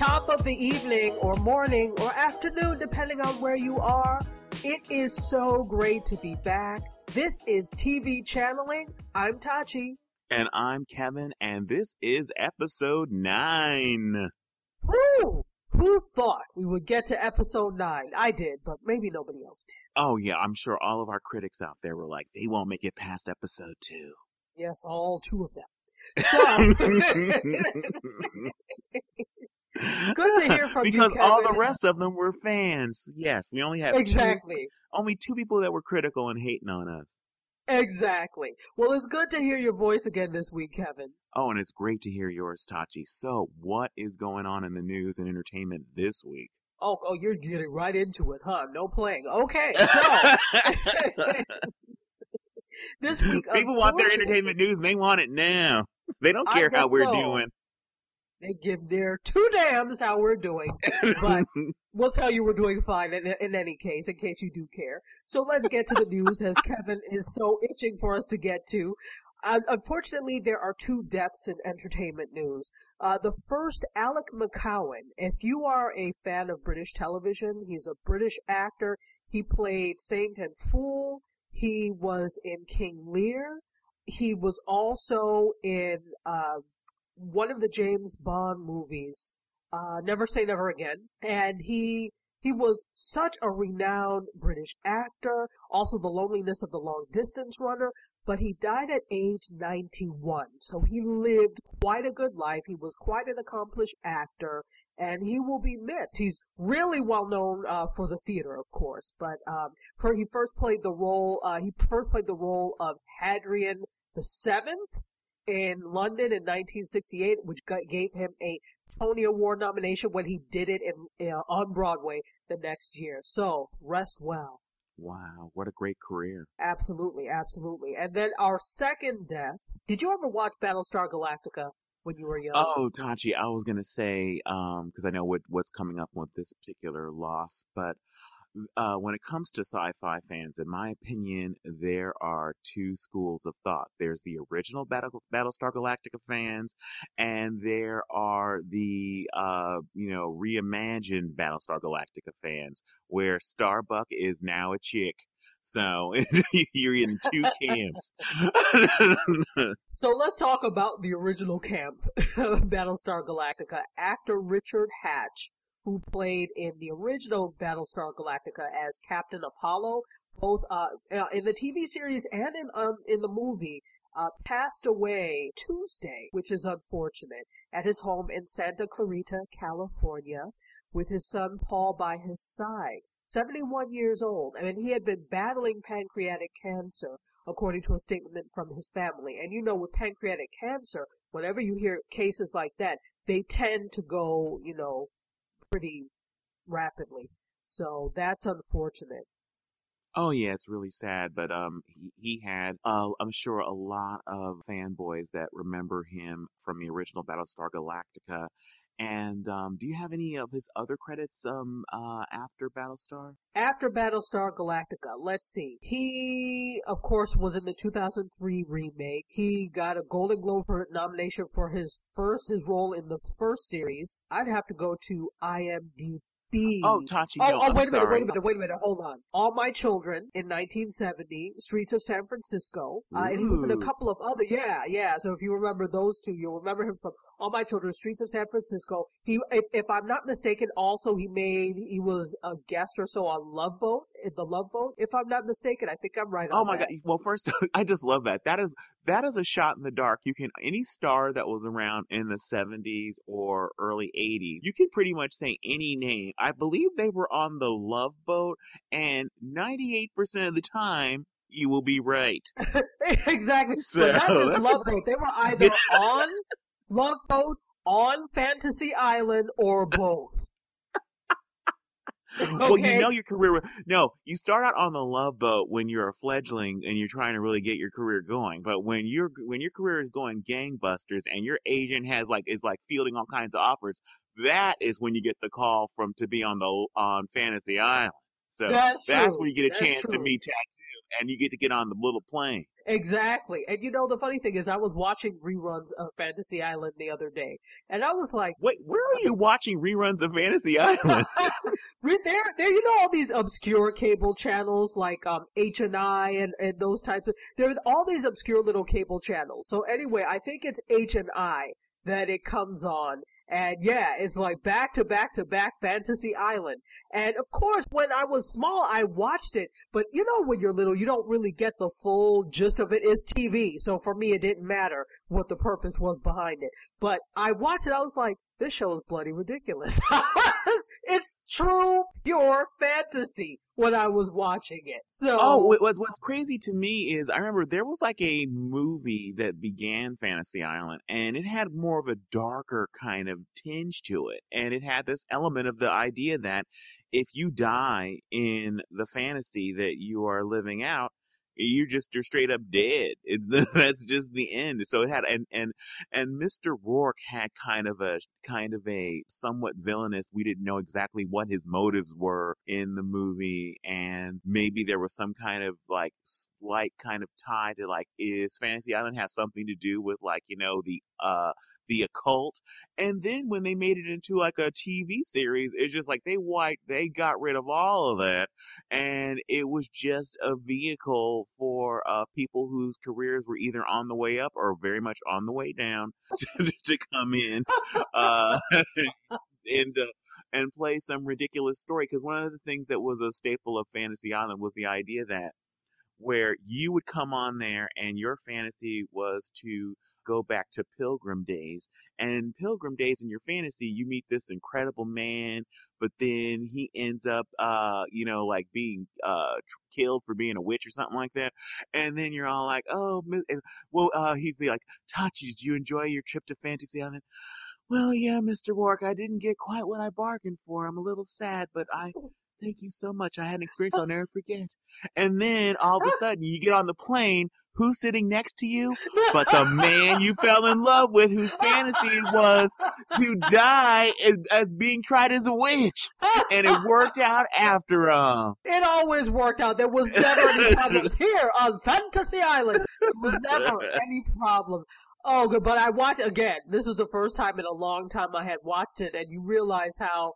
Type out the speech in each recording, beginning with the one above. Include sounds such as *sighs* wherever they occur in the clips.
top of the evening or morning or afternoon, depending on where you are. It is so great to be back. This is TV Channeling. I'm Tachi. And I'm Kevin, and this is episode nine. Woo! Who thought we would get to episode nine? I did, but maybe nobody else did. Oh, yeah, I'm sure all of our critics out there were like, they won't make it past episode two. Yes, all two of them. *laughs* So, *laughs* *laughs* *laughs* good to hear from you, because all the rest of them were fans. Yes, we only have two- Exactly. only two people that were critical and hating on us. Exactly. Well, it's good to hear your voice again this week, Kevin. Oh, and it's great to hear yours, Tachi. So, what is going on in the news and entertainment this week? Oh, oh, you're getting right into it, huh? No playing. Okay, *laughs* so *laughs* this week, People want their entertainment news and they want it now. They don't care how we're so. doing. They give their two damns how we're doing, but *laughs* we'll tell you we're doing fine in, in any case, in case you do care. So let's get to the news, as Kevin is so itching for us to get to. Uh, unfortunately, there are two deaths in entertainment news. Uh, the first, Alec McCowen. If you are a fan of British television, he's a British actor. He played Saint and Fool. He was in King Lear. He was also in uh, one of the James Bond movies, uh, Never Say Never Again, and he he was such a renowned British actor, also the loneliness of the long distance runner, but he died at age 91. So he lived quite a good life. He was quite an accomplished actor, and he will be missed. He's really well known uh, for the theater, of course, but um, for he first played the role. Uh, he first played the role of Hadrian the Seventh in London in 1968, which gave him a Tony Award nomination when he did it in uh, on Broadway the next year. So rest well. wow, what a great career. Absolutely, absolutely. And then our second death. Did you ever watch Battlestar Galactica when you were young? Oh, Tachi, I was gonna say, um, because I know what what's coming up with this particular loss, but uh, when it comes to sci-fi fans, in my opinion, there are two schools of thought. There's the original Battle, Battlestar Galactica fans, and there are the uh, you know reimagined Battlestar Galactica fans, where Starbuck is now a chick. So *laughs* you're in two camps. *laughs* So let's talk about the original camp, of *laughs* Battlestar Galactica. Actor Richard Hatch, who played in the original Battlestar Galactica as Captain Apollo, both uh, uh, in the TV series and in um, in the movie, uh, passed away Tuesday, which is unfortunate, at his home in Santa Clarita, California, with his son Paul by his side. 71 years old, and he had been battling pancreatic cancer, according to a statement from his family. And you know, with pancreatic cancer, whenever you hear cases like that, they tend to go, you know, pretty rapidly. So that's unfortunate. Oh yeah, it's really sad, but um, he, he had uh, I'm sure a lot of fanboys that remember him from the original Battlestar Galactica. And um, do you have any of his other credits um uh after Battlestar? After Battlestar Galactica, let's see. He, of course, was in the 2003 remake. He got a Golden Globe nomination for his first, his role in the first series. I'd have to go to IMDb. Oh, Tachi, Oh, no, oh I'm wait a minute, sorry. wait a minute, wait a minute, hold on. All My Children in 1970, Streets of San Francisco, uh, and he was in a couple of other, yeah, yeah. So if you remember those two, you'll remember him from All My Children, Streets of San Francisco. He, if, if I'm not mistaken, also he made, he was a guest or so on Love Boat, the Love Boat. If I'm not mistaken, I think I'm right oh on Oh my that. god! Well, first, *laughs* I just love that. That is that is a shot in the dark. You can any star that was around in the '70s or early '80s. You can pretty much say any name. I believe they were on the Love Boat, and 98% of the time, you will be right. *laughs* exactly. So, but not just that's *laughs* a Love Boat. They were either on Love Boat, on Fantasy Island, or both. *laughs* Well, you know your career. No, you start out on the Love Boat when you're a fledgling and you're trying to really get your career going. But when you're when your career is going gangbusters and your agent has like is like fielding all kinds of offers, that is when you get the call from to be on the on Fantasy Island. So That's that's when you get a That's chance to meet. And you get to get on the little plane. Exactly. And you know, the funny thing is, I was watching reruns of Fantasy Island the other day, and I was like, Wait, where are you watching reruns of Fantasy Island? *laughs* there, there, you know, all these obscure cable channels like um, H and I and and those types of. There are all these obscure little cable channels. So anyway, I think it's H and I that it comes on, and yeah, it's like back to back to back Fantasy Island. And of course, when I was small, I watched it. But you know, when you're little, you don't really get the full gist of it. It's TV. So for me, it didn't matter what the purpose was behind it. But I watched it. I was like, this show is bloody ridiculous. *laughs* it's true, pure fantasy when I was watching it. So, oh, what's what's crazy to me is I remember there was like a movie that began Fantasy Island, and it had more of a darker kind of tinge to it, and it had this element of the idea that if you die in the fantasy that you are living out, you're just you're straight up dead. *laughs* It, that's just the end. So it had and and and Mr. Roarke had kind of a kind of a somewhat villainous. We didn't know exactly what his motives were in the movie, and maybe there was some kind of like slight kind of tie to like is Fantasy Island have something to do with like you know the uh the occult. And then when they made it into like a TV series, it's just like they wiped, they got rid of all of that. And it was just a vehicle for uh, people whose careers were either on the way up or very much on the way down *laughs* to, to come in. Uh, *laughs* and uh, and play some ridiculous story because one of the things that was a staple of Fantasy Island was the idea that where you would come on there and your fantasy was to go back to Pilgrim days. And in Pilgrim days in your fantasy, you meet this incredible man, but then he ends up, uh, you know, like being, uh, killed for being a witch or something like that. And then you're all like, oh, well, uh, he's like, Tachi, did you enjoy your trip to Fantasy Island? Well, yeah, Mr. Wark, I didn't get quite what I bargained for. I'm a little sad, but I thank you so much. I had an experience I'll never forget. And then all of a sudden you get on the plane. Who's sitting next to you? But the man you fell in love with, whose fantasy it was to die as, as being tried as a witch. And it worked out after all. It always worked out. There was never any problems here on Fantasy Island. There was never any problem. Oh, good. But I watched again. This was the first time in a long time I had watched it, and you realize how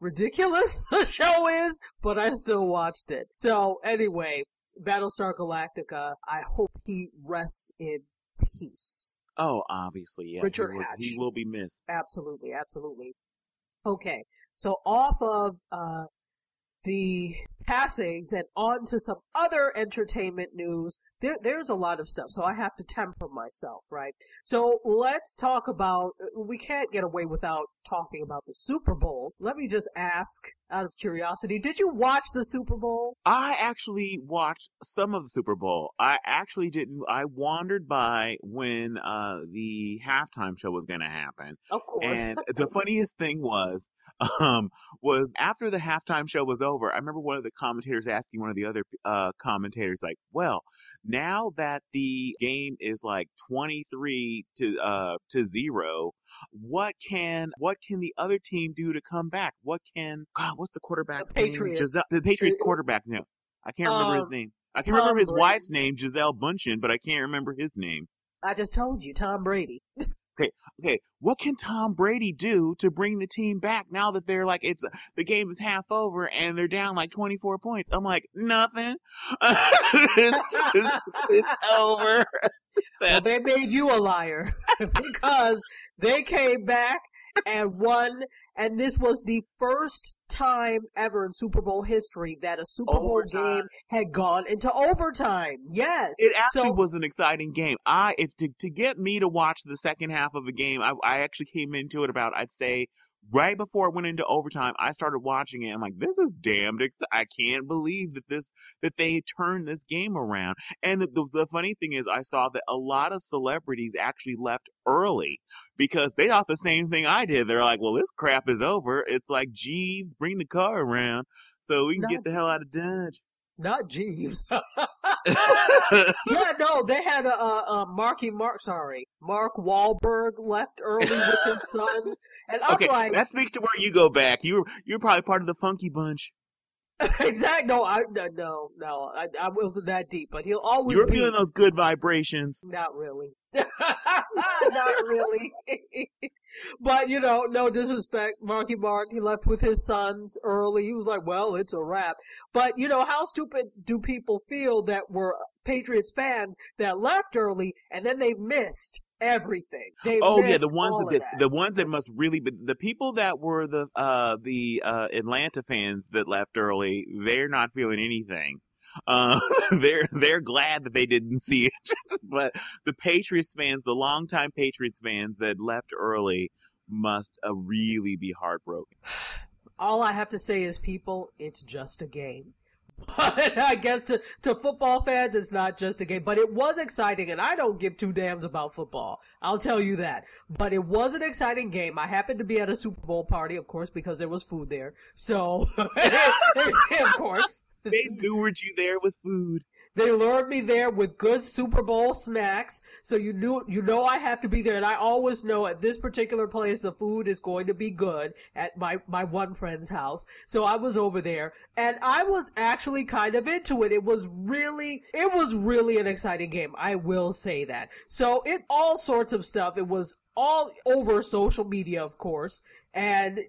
ridiculous *laughs* the show is, but I still watched it. So anyway, Battlestar Galactica, I hope he rests in peace. Oh, obviously, yeah. Richard he, was, he will be missed. Absolutely, absolutely. Okay, so off of uh, the passings and on to some other entertainment news. There, there's a lot of stuff, so I have to temper myself, right? So let's talk about, we can't get away without talking about the Super Bowl. Let me just ask out of curiosity, did you watch the Super Bowl? I actually watched some of the Super Bowl. I actually didn't, I wandered by when, uh, the halftime show was going to happen. Of course. And the funniest thing was, *laughs* um, was after the halftime show was over, I remember one of the commentators asking one of the other uh, commentators, like, well, now that the game is like 23 to uh to 0 what can what can the other team do to come back what can god what's the quarterback's the Patriots. name Gisele, the Patriots quarterback no I can't remember his Um, name I can Tom remember his Brady. wife's name Gisele Bündchen but I can't remember his name I just told you, Tom Brady. *laughs* okay, okay. what can Tom Brady do to bring the team back now that they're like it's the game is half over and they're down like 24 points? I'm like, nothing. *laughs* it's, it's, it's over. *laughs* Well, they made you a liar *laughs* because they came back and won, and this was the first time ever in Super Bowl history that a Super oh, Bowl game had gone into overtime. Yes, It actually So- was an exciting game. I if to to get me to watch the second half of a game, I, I actually came into it about I'd say right before it went into overtime. I started watching it. I'm like, this is damned. Ex- I can't believe that this that they turned this game around. And the, the, the funny thing is, I saw that a lot of celebrities actually left early because they thought the same thing I did. They're like, well, this crap is over. It's like Jeeves, bring the car around so we can Not get the hell out of Dodge. Not Jeeves. *laughs* *laughs* yeah, no, they had a, a, a Marky Mark. Sorry, Mark Wahlberg left early with his son, and I'm okay, like, that speaks to where you go back. You were you're probably part of the funky bunch. *laughs* exactly. No, I no no. I, I wasn't that deep, but he'll always. You're be, feeling those good vibrations. Not really. *laughs* Not really. *laughs* but you know, no disrespect. Marky Mark, he left with his sons early. He was like, "Well, it's a wrap." But you know, how stupid do people feel that were Patriots fans that left early and then they missed everything. They oh yeah, the ones that, that. the ones that must really be the people that were the uh the uh Atlanta fans that left early. They're not feeling anything. Uh, *laughs* they're they're glad that they didn't see it, *laughs* but the Patriots fans, the longtime Patriots fans that left early, must uh, really be heartbroken. *sighs* all I have to say is, people, it's just a game. But I guess to, to football fans, it's not just a game. But it was exciting, and I don't give two damns about football. I'll tell you that. But it was an exciting game. I happened to be at a Super Bowl party, of course, because there was food there. So, *laughs* of course. They lured you there with food. They lured me there with good Super Bowl snacks, so you knew you know I have to be there, and I always know at this particular place the food is going to be good at my my one friend's house. So I was over there, and I was actually kind of into it. It was really it was really an exciting game. I will say that. So it all sorts of stuff. It was all over social media, of course, and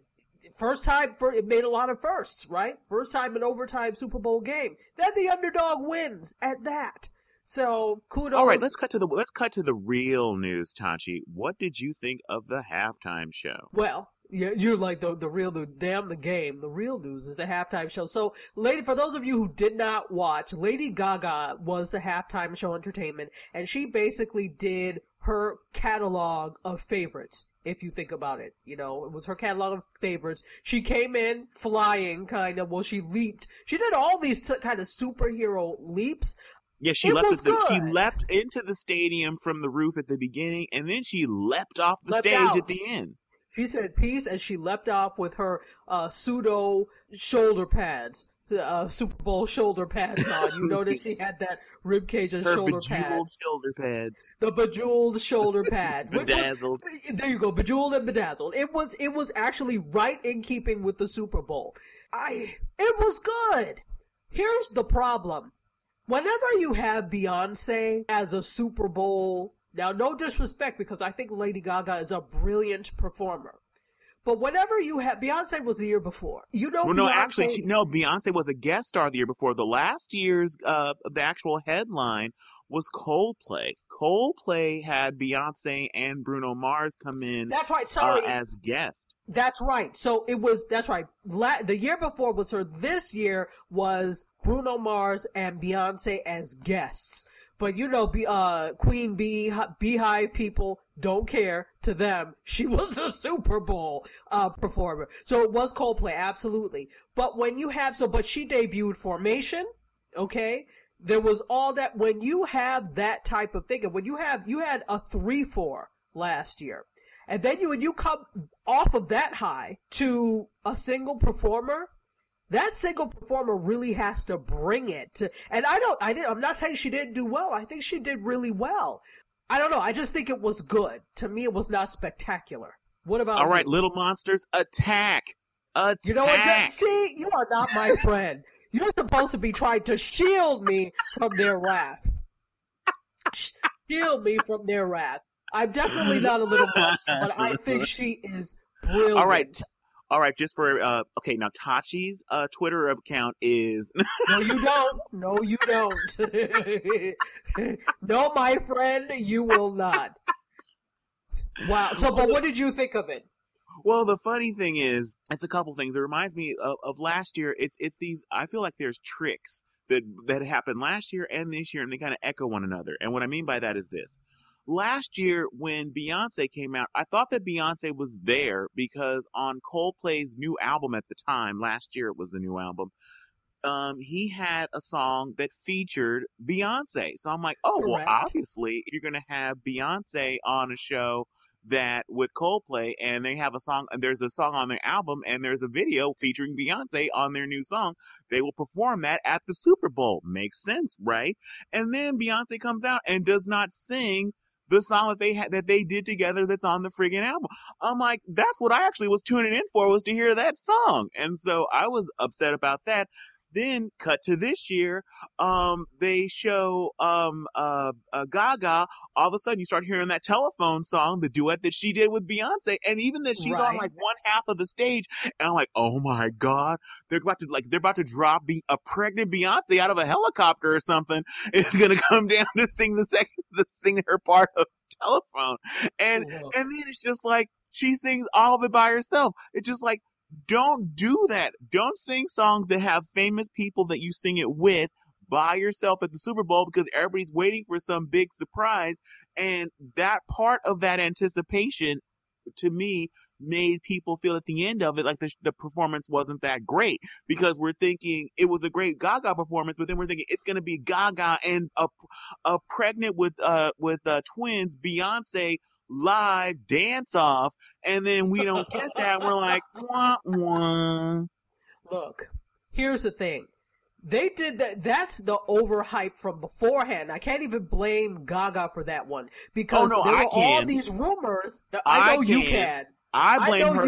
first time for it made a lot of firsts, right? First time in overtime Super Bowl game. Then the underdog wins at that. So kudos. All right, let's cut to the let's cut to the real news, Tachi. What did you think of the halftime show? Well, yeah, you're like the the real news. Damn the game. The real news is the halftime show. So, lady, for those of you who did not watch, Lady Gaga was the halftime show entertainment, and she basically did her catalog of favorites. If you think about it, you know, it was her catalog of favorites. She came in flying, kind of. Well, she leaped. She did all these t- kind of superhero leaps. Yeah, she It leapt. the, she leapt into the stadium from the roof at the beginning, and then she leapt off the Leapt stage out. at the end. She said peace and she leapt off with her uh, pseudo shoulder pads, uh, Super Bowl shoulder pads on. You notice she had that rib cage and Her shoulder bejeweled pad, shoulder pads, the bejeweled shoulder pad. *laughs* Which was- bedazzled. there you go, bejeweled and bedazzled. It was it was actually right in keeping with the Super Bowl. I it was good. Here's the problem. Whenever you have Beyonce as a Super Bowl, now no disrespect because I think Lady Gaga is a brilliant performer. But whatever you have Beyonce was the year before. You know Well, no, Beyonce- actually, she, no. Beyonce was a guest star the year before. The last year's, uh, the actual headline was Coldplay. Coldplay had Beyonce and Bruno Mars come in That's right, uh, sorry. as guests. That's right. So it was. That's right. La- the year before was her. This year was Bruno Mars and Beyonce as guests. But you know, be, uh, Queen Bee, Beyhive people don't care. To them, she *laughs* was a Super Bowl uh, performer. So it was Coldplay, absolutely. But when you have so, but she debuted Formation. Okay, there was all that. When you have that type of thing, and when you have you had a three four last year. And then you when you come off of that high to a single performer, that single performer really has to bring it to, and I don't, I didn't, I'm not saying she didn't do well. I think she did really well. I don't know. I just think it was good. To me, it was not spectacular. What about All right, you? little monsters, attack! Attack! You know what? See, you are not my *laughs* friend. You're supposed to be trying to shield me from their wrath. Shield me from their wrath. I'm definitely not a little monster, but I think she is brilliant. All right. All right, just for uh okay, now Tachi's uh Twitter account is *laughs* No, you don't. No, you don't. *laughs* no, my friend, you will not. Wow. So, but what did you think of it? Well, the funny thing is, it's a couple things. It reminds me of, of last year. It's it's these. I feel like there's tricks that that happened last year and this year, and they kind of echo one another. And what I mean by that is this: last year when Beyonce came out, I thought that Beyonce was there because on Coldplay's new album at the time, last year it was the new album. Um, he had a song that featured Beyonce. So I'm like, oh, well, obviously, if you're going to have Beyonce on a show that with Coldplay and they have a song and there's a song on their album and there's a video featuring Beyonce on their new song, they will perform that at the Super Bowl. Makes sense, right? And then Beyonce comes out and does not sing the song that they had that they did together that's on the friggin' album. I'm like, that's what I actually was tuning in for was to hear that song. And so I was upset about that. Then cut to this year, um, they show um uh, uh, Gaga. All of a sudden, you start hearing that telephone song, the duet that she did with Beyonce, and even that she's right. on like one half of the stage, and I'm like, oh my god, they're about to like they're about to drop be- a pregnant Beyonce out of a helicopter or something. *laughs* It's gonna come down to sing the second, *laughs* to sing her part of telephone, and and then it's just like she sings all of it by herself. It's just like don't do that. Don't sing songs that have famous people that you sing it with by yourself at the Super Bowl because everybody's waiting for some big surprise. And that part of that anticipation to me made people feel at the end of it like the, the performance wasn't that great because we're thinking it was a great Gaga performance, but then we're thinking it's going to be Gaga and a, a pregnant with uh with uh, twins Beyonce live dance off, and then we don't get that. We're like, *laughs* wah, wah. Look, here's the thing. They did that. That's the overhype from beforehand. I can't even blame Gaga for that one oh, because oh, no, there were all these rumors. I know I you can. I blame I her.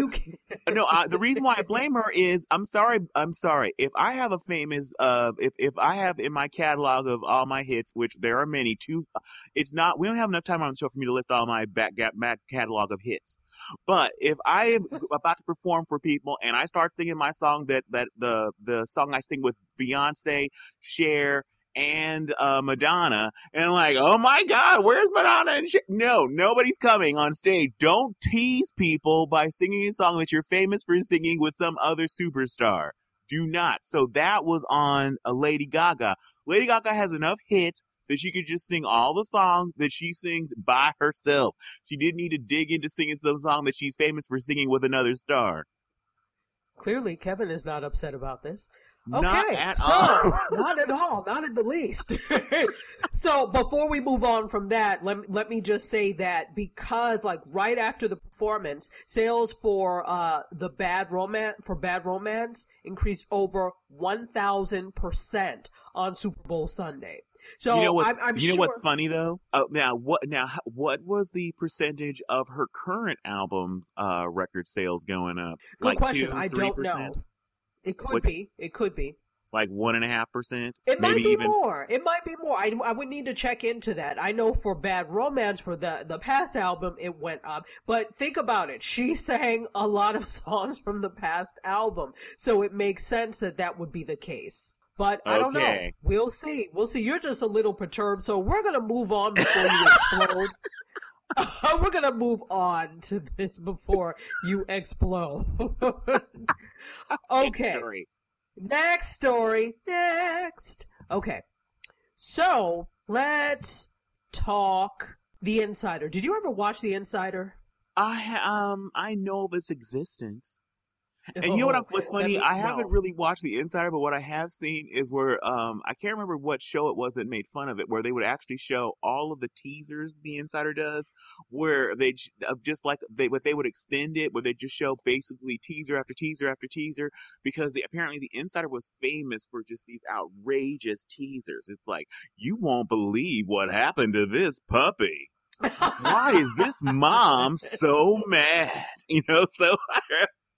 no, I, the reason why I blame her is I'm sorry. I'm sorry. If I have a famous, uh, if if I have in my catalog of all my hits, which there are many, two, it's not. We don't have enough time on the show for me to list all my back back catalog of hits. But if I am about to perform for people and I start singing my song that that the the song I sing with Beyonce, Cher, and uh, Madonna, and like, oh my God, where's Madonna? And? No, nobody's coming on stage. Don't tease people by singing a song that you're famous for singing with some other superstar. Do not. So that was on a Lady Gaga. Lady Gaga has enough hits that she could just sing all the songs that she sings by herself. She didn't need to dig into singing some song that she's famous for singing with another star. Clearly, Kevin is not upset about this. Okay, so all. *laughs* not at all, not in the least. *laughs* so before we move on from that, let let me just say that because like right after the performance, sales for uh the Bad Romance for Bad Romance increased over one thousand percent on Super Bowl Sunday. So you know what's, I'm, I'm you know sure... what's funny though? Uh, now what now what was the percentage of her current album's uh record sales going up? Good like question. Two, I don't know. It could what, be. It could be. Like one and a half percent. It might be even... more. It might be more. I, I would need to check into that. I know for Bad Romance for the the past album it went up, but think about it. She *laughs* sang a lot of songs from the past album, so it makes sense that that would be the case. But I don't know. We'll see. We'll see. You're just a little perturbed, so we're gonna move on before you explode. *laughs* *laughs* we're gonna move on to this before you explode. *laughs* okay. Story. Next story. Next. Okay. So let's talk The Insider. Did you ever watch The Insider? I um I know of its existence. *laughs* And you know what? I'm, what's funny? I haven't really watched The Insider, but what I have seen is where um I can't remember what show it was that made fun of it, where they would actually show all of the teasers The Insider does, where they just like they what they would extend it, where they just show basically teaser after teaser after teaser, because the, apparently The Insider was famous for just these outrageous teasers. It's like you won't believe what happened to this puppy. Why is this *laughs* mom so mad? *laughs* You know, so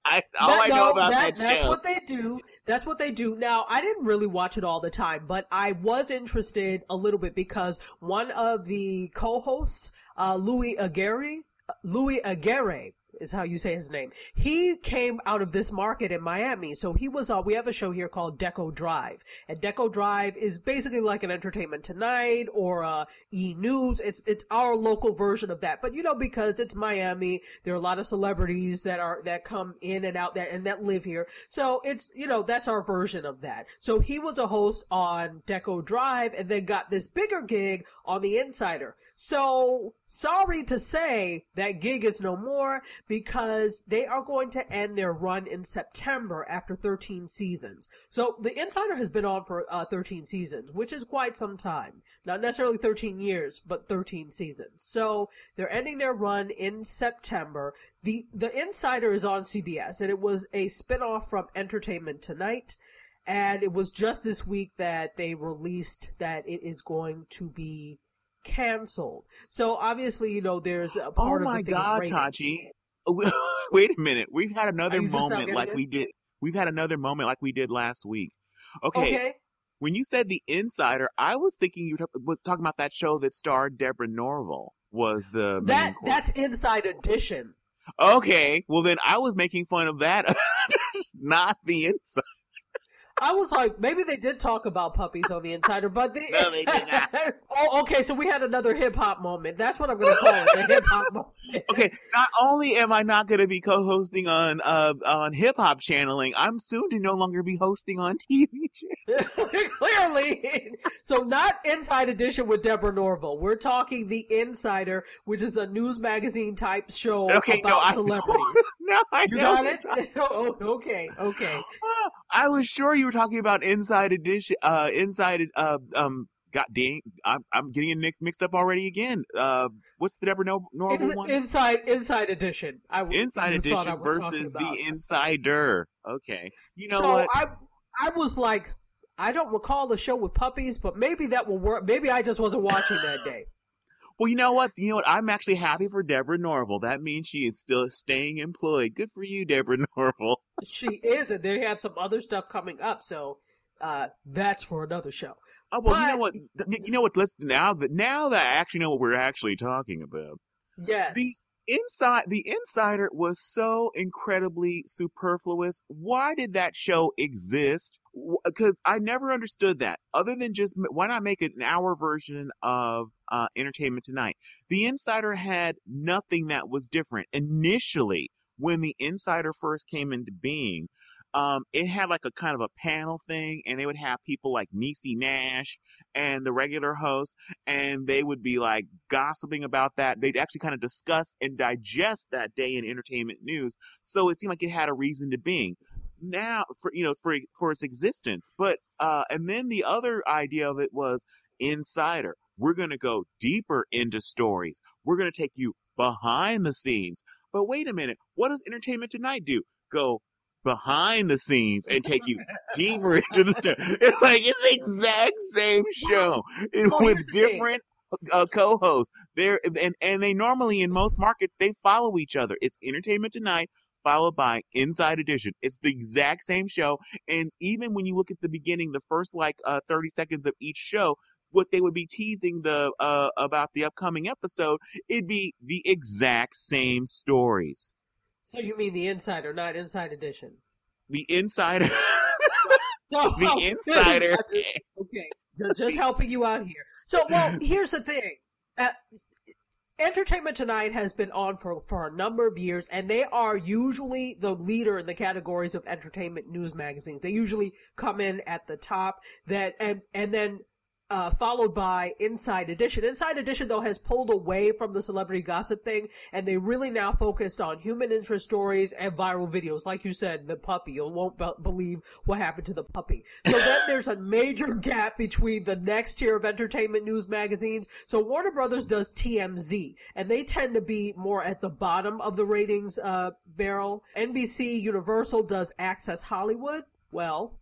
I, all that, I know no, about that, that That's show. what they do. That's what they do. Now, I didn't really watch it all the time, but I was interested a little bit because one of the co-hosts, uh, Louis Aguirre, Louis Aguirre, is how you say his name. He came out of this market in Miami. So he was, uh, we have a show here called Deco Drive. And Deco Drive is basically like an Entertainment Tonight or, uh, E News. It's, it's our local version of that. But you know, because it's Miami, there are a lot of celebrities that are, that come in and out that, and that live here. So it's, you know, that's our version of that. So he was a host on Deco Drive and then got this bigger gig on The Insider. So sorry to say that gig is no more because they are going to end their run in September after 13 seasons. So the Insider has been on for uh, 13 seasons, which is quite some time. Not necessarily 13 years, but 13 seasons. So they're ending their run in September. The The Insider is on CBS, and it was a spinoff from Entertainment Tonight. And it was just this week that they released that it is going to be canceled. So obviously, you know, there's a part oh of the thing. Oh my God, Tachi! *laughs* Wait a minute. We've had another moment like we did. We've had another moment like we did last week, Okay. Okay. When you said the insider, I was thinking you were was talking about that show that starred Deborah Norville. Was the That that's Inside Edition. okay? Well, then I was making fun of that, *laughs* not the inside. I was like, maybe they did talk about puppies on the Insider, but they, No, they did not. *laughs* oh, okay. So we had another hip hop moment. That's what I'm going to call it, the *laughs* hip hop moment. Okay, not only am I not going to be co-hosting on uh on hip hop channeling, I'm soon to no longer be hosting on TV. *laughs* Clearly. So not Inside Edition with Deborah Norville. We're talking The Insider, which is a news magazine type show Okay, about no, I celebrities. no, I You know got it? oh, okay, okay. *gasps* I was sure you were talking about Inside Edition. Uh, Inside. Uh, um. God dang, I'm I'm getting it mixed mixed up already again. Uh, what's the Deborah no- Norville In- one? Inside Inside Edition. I w- Inside Edition versus the Insider. Okay, you know so what? I I was like, I don't recall the show with puppies, but maybe that will work. Maybe I just wasn't watching that *laughs* day. Well, you know what? You know what? I'm actually happy for Deborah Norville. That means she is still staying employed. Good for you, Deborah *laughs* Norville. She is, and they have some other stuff coming up. So uh, that's for another show. Oh well, you know what? You know what? Let's now that now that I actually know what we're actually talking about. Yes. The inside, the insider was so incredibly superfluous. Why did that show exist? Because I never understood that. Other than just why not make an hour version of uh, Entertainment Tonight? The Insider had nothing that was different initially when the Insider first came into being. Um, it had like a kind of a panel thing, and they would have people like Niecy Nash and the regular host, and they would be like gossiping about that. They'd actually kind of discuss and digest that day in entertainment news. So it seemed like it had a reason to being now for you know for for its existence. But uh, and then the other idea of it was insider. We're gonna go deeper into stories. We're gonna take you behind the scenes. But wait a minute, what does Entertainment Tonight do? Go behind the scenes and take you deeper into the story. It's like it's the exact same show *laughs* with here's the thing. different uh, co-hosts. There and and they normally in most markets they follow each other. It's Entertainment Tonight followed by Inside Edition. It's the exact same show, and even when you look at the beginning, the first like uh, thirty seconds of each show. What they would be teasing the uh, about the upcoming episode, it'd be the exact same stories. So you mean the Insider, not Inside Edition? The insider, *laughs* *laughs* No, the *laughs* insider. Just- okay, just, just helping you out here. So, well, here's the thing. Uh, Entertainment Tonight has been on for, for a number of years, and they are usually the leader in the categories of entertainment news magazines. They usually come in at the top, that and and then uh, followed by Inside Edition. Inside Edition, though, has pulled away from the celebrity gossip thing, and they really now focused on human interest stories and viral videos. Like you said, the puppy. You won't be- believe what happened to the puppy. So then *laughs* there's a major gap between the next tier of entertainment news magazines. So Warner Brothers does TMZ, and they tend to be more at the bottom of the ratings uh, barrel. NBC Universal does Access Hollywood. Well,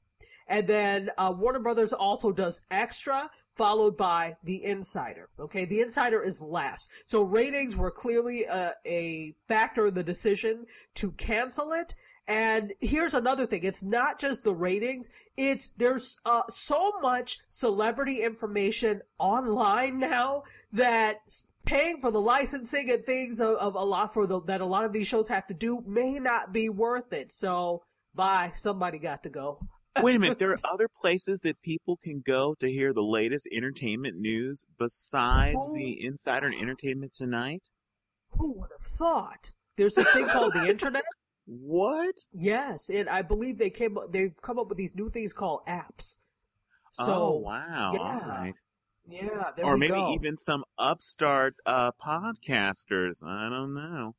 and then uh, Warner Brothers also does Extra, followed by The Insider. Okay, The Insider is last. So ratings were clearly uh, a factor in the decision to cancel it. And here's another thing: it's not just the ratings; it's there's uh, so much celebrity information online now that paying for the licensing and things of, of a lot for the that a lot of these shows have to do may not be worth it. So, bye. Somebody got to go. Wait a minute. There are *laughs* other places that people can go to hear the latest entertainment news besides Oh. the Insider and Entertainment Tonight. Who would have thought? There's this thing called the *laughs* internet. What? Yes, and I believe they came. They've come up with these new things called apps. So oh wow! yeah, All right. yeah, there or maybe go. even some upstart uh, podcasters. I don't know.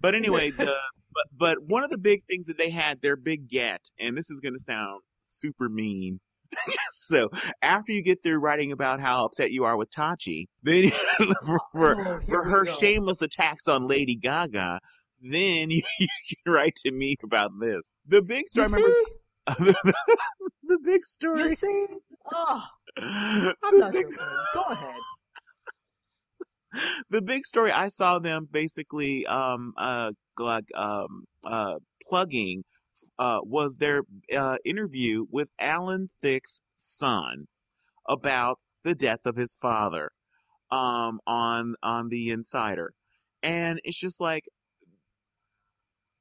But *laughs* anyway, the but but one of the big things that they had, their big get, and this is going to sound super mean. *laughs* so after you get through writing about how upset you are with Tachi, then *laughs* for for, Oh, for her go. shameless attacks on Lady Gaga, then you, *laughs* you can write to me about this. The big story, You remember see? the, the big story. You see? Oh, I'm not big-. Go ahead. the big story I saw them basically um uh like um uh plugging uh, was their uh, interview with Alan Thicke's son about the death of his father um, on on the Insider, and it's just like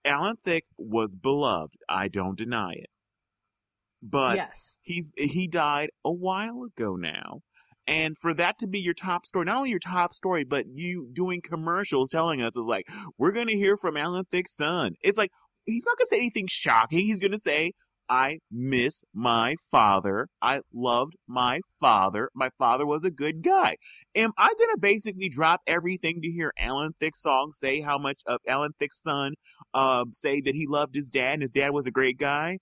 Alan Thicke was beloved. I don't deny it, but yes. he's he died a while ago now. And for that to be your top story, not only your top story, but you doing commercials telling us is like, we're gonna hear from Alan Thicke's son. It's like he's not gonna say anything shocking. He's gonna say, I miss my father. I loved my father. My father was a good guy. Am I going to basically drop everything to hear Alan Thicke's song say how much of Alan Thicke's son um, say that he loved his dad and his dad was a great guy?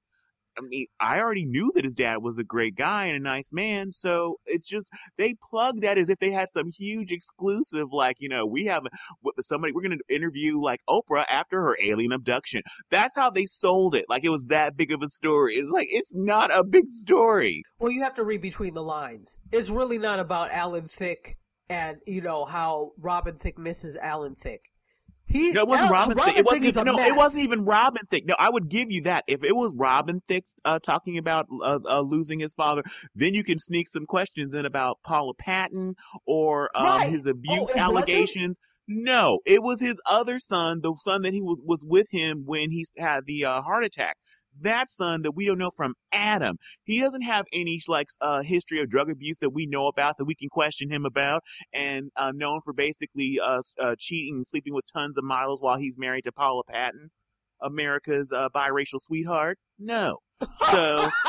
I mean, I already knew that his dad was a great guy and a nice man. So it's just, they plug that as if they had some huge exclusive, like, you know, we have somebody, we're going to interview like Oprah after her alien abduction. That's how they sold it. Like it was that big of a story. It's like, it's not a big story. Well, you have to read between the lines. It's really not about Alan Thicke and, you know, how Robin Thicke misses Alan Thicke. He, no, it wasn't Robin, Robin Thicke. It wasn't even, no, mess. it wasn't even Robin Thicke. No, I would give you that. If it was Robin Thicke uh, talking about uh, uh, losing his father, then you can sneak some questions in about Paula Patton or um, right. his abuse oh, allegations. No, it was his other son, the son that he was was with him when he had the uh, heart attack that son that we don't know from Adam. He doesn't have any like uh, history of drug abuse that we know about that we can question him about, and uh, known for basically uh, uh, cheating and sleeping with tons of models while he's married to Paula Patton, America's uh, biracial sweetheart. No, so. *laughs*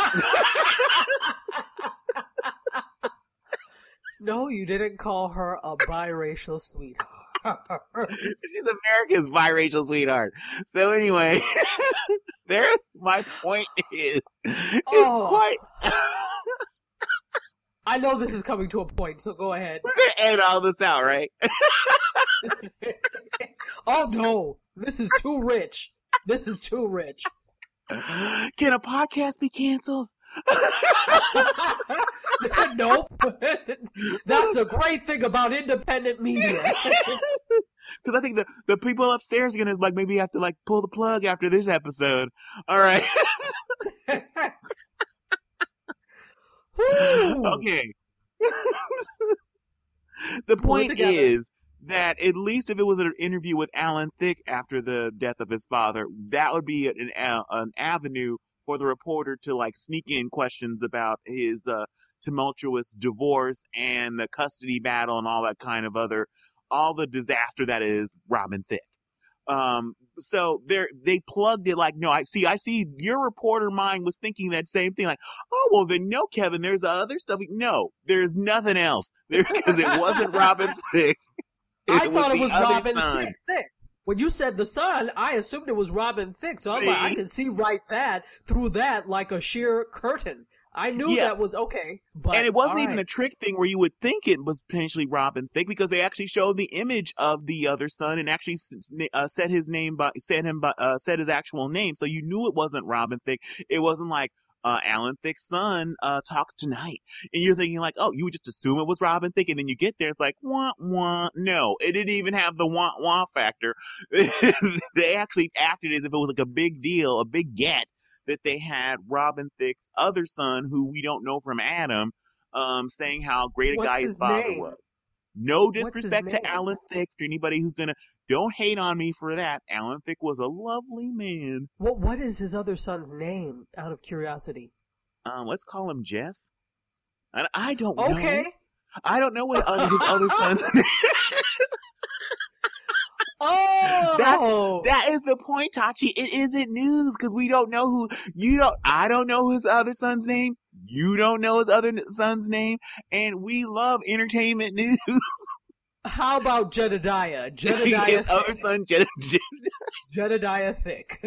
no, you didn't call her a biracial sweetheart. *laughs* She's America's biracial sweetheart. So anyway, *laughs* there's my point is it's oh. quite I know this is coming to a point, so go ahead. We're gonna end all this out, right? *laughs* oh no. This is too rich. This is too rich. Can a podcast be canceled? *laughs* nope. *laughs* That's a great thing about independent media. Because I think the, the people upstairs are gonna like maybe have to like pull the plug after this episode. All right. *laughs* okay. *laughs* the point is that at least if it was an interview with Alan Thicke after the death of his father, that would be an an avenue for the reporter to like sneak in questions about his uh, tumultuous divorce and the custody battle and all that kind of other all the disaster that is Robin Thicke. Um, so they they plugged it like, no, I see, I see your reporter mind was thinking that same thing. Like, oh, well then no, Kevin, there's other stuff. No, there's nothing else *laughs* because it wasn't Robin *laughs* Thicke. It I thought it was Robin Thicke. When you said the son, I assumed it was Robin Thicke. So I'm like, I can see right that through that like a sheer curtain. I knew yeah. that was okay, but and it wasn't even right. a trick thing where you would think it was potentially Robin Thicke because they actually showed the image of the other son and actually uh, said his name, by said him, by, uh, said his actual name, so you knew it wasn't Robin Thicke. It wasn't like uh, Alan Thicke's son uh, talks tonight, and you're thinking like, oh, you would just assume it was Robin Thicke, and then you get there, it's like wah wah. No, it didn't even have the wah wah factor. *laughs* they actually acted as if it was like a big deal, a big get that they had Robin Thicke's other son, who we don't know from Adam, um, saying how great a What's guy his, his father name? was. No disrespect to Alan Thicke to anybody who's gonna don't hate on me for that. Alan Thicke was a lovely man. What what is his other son's name? Out of curiosity. Um, let's call him Jeff. I, I don't know. okay. know. I don't know what his other *laughs* son's name. *laughs* That's, that is the point, Tachi. It isn't news because we don't know who you don't. I don't know his other son's name. You don't know his other son's name, and we love entertainment *laughs* news. How about Jedediah? Jedediah. *laughs* his other son, Jed- Jed- Jedediah Thicke.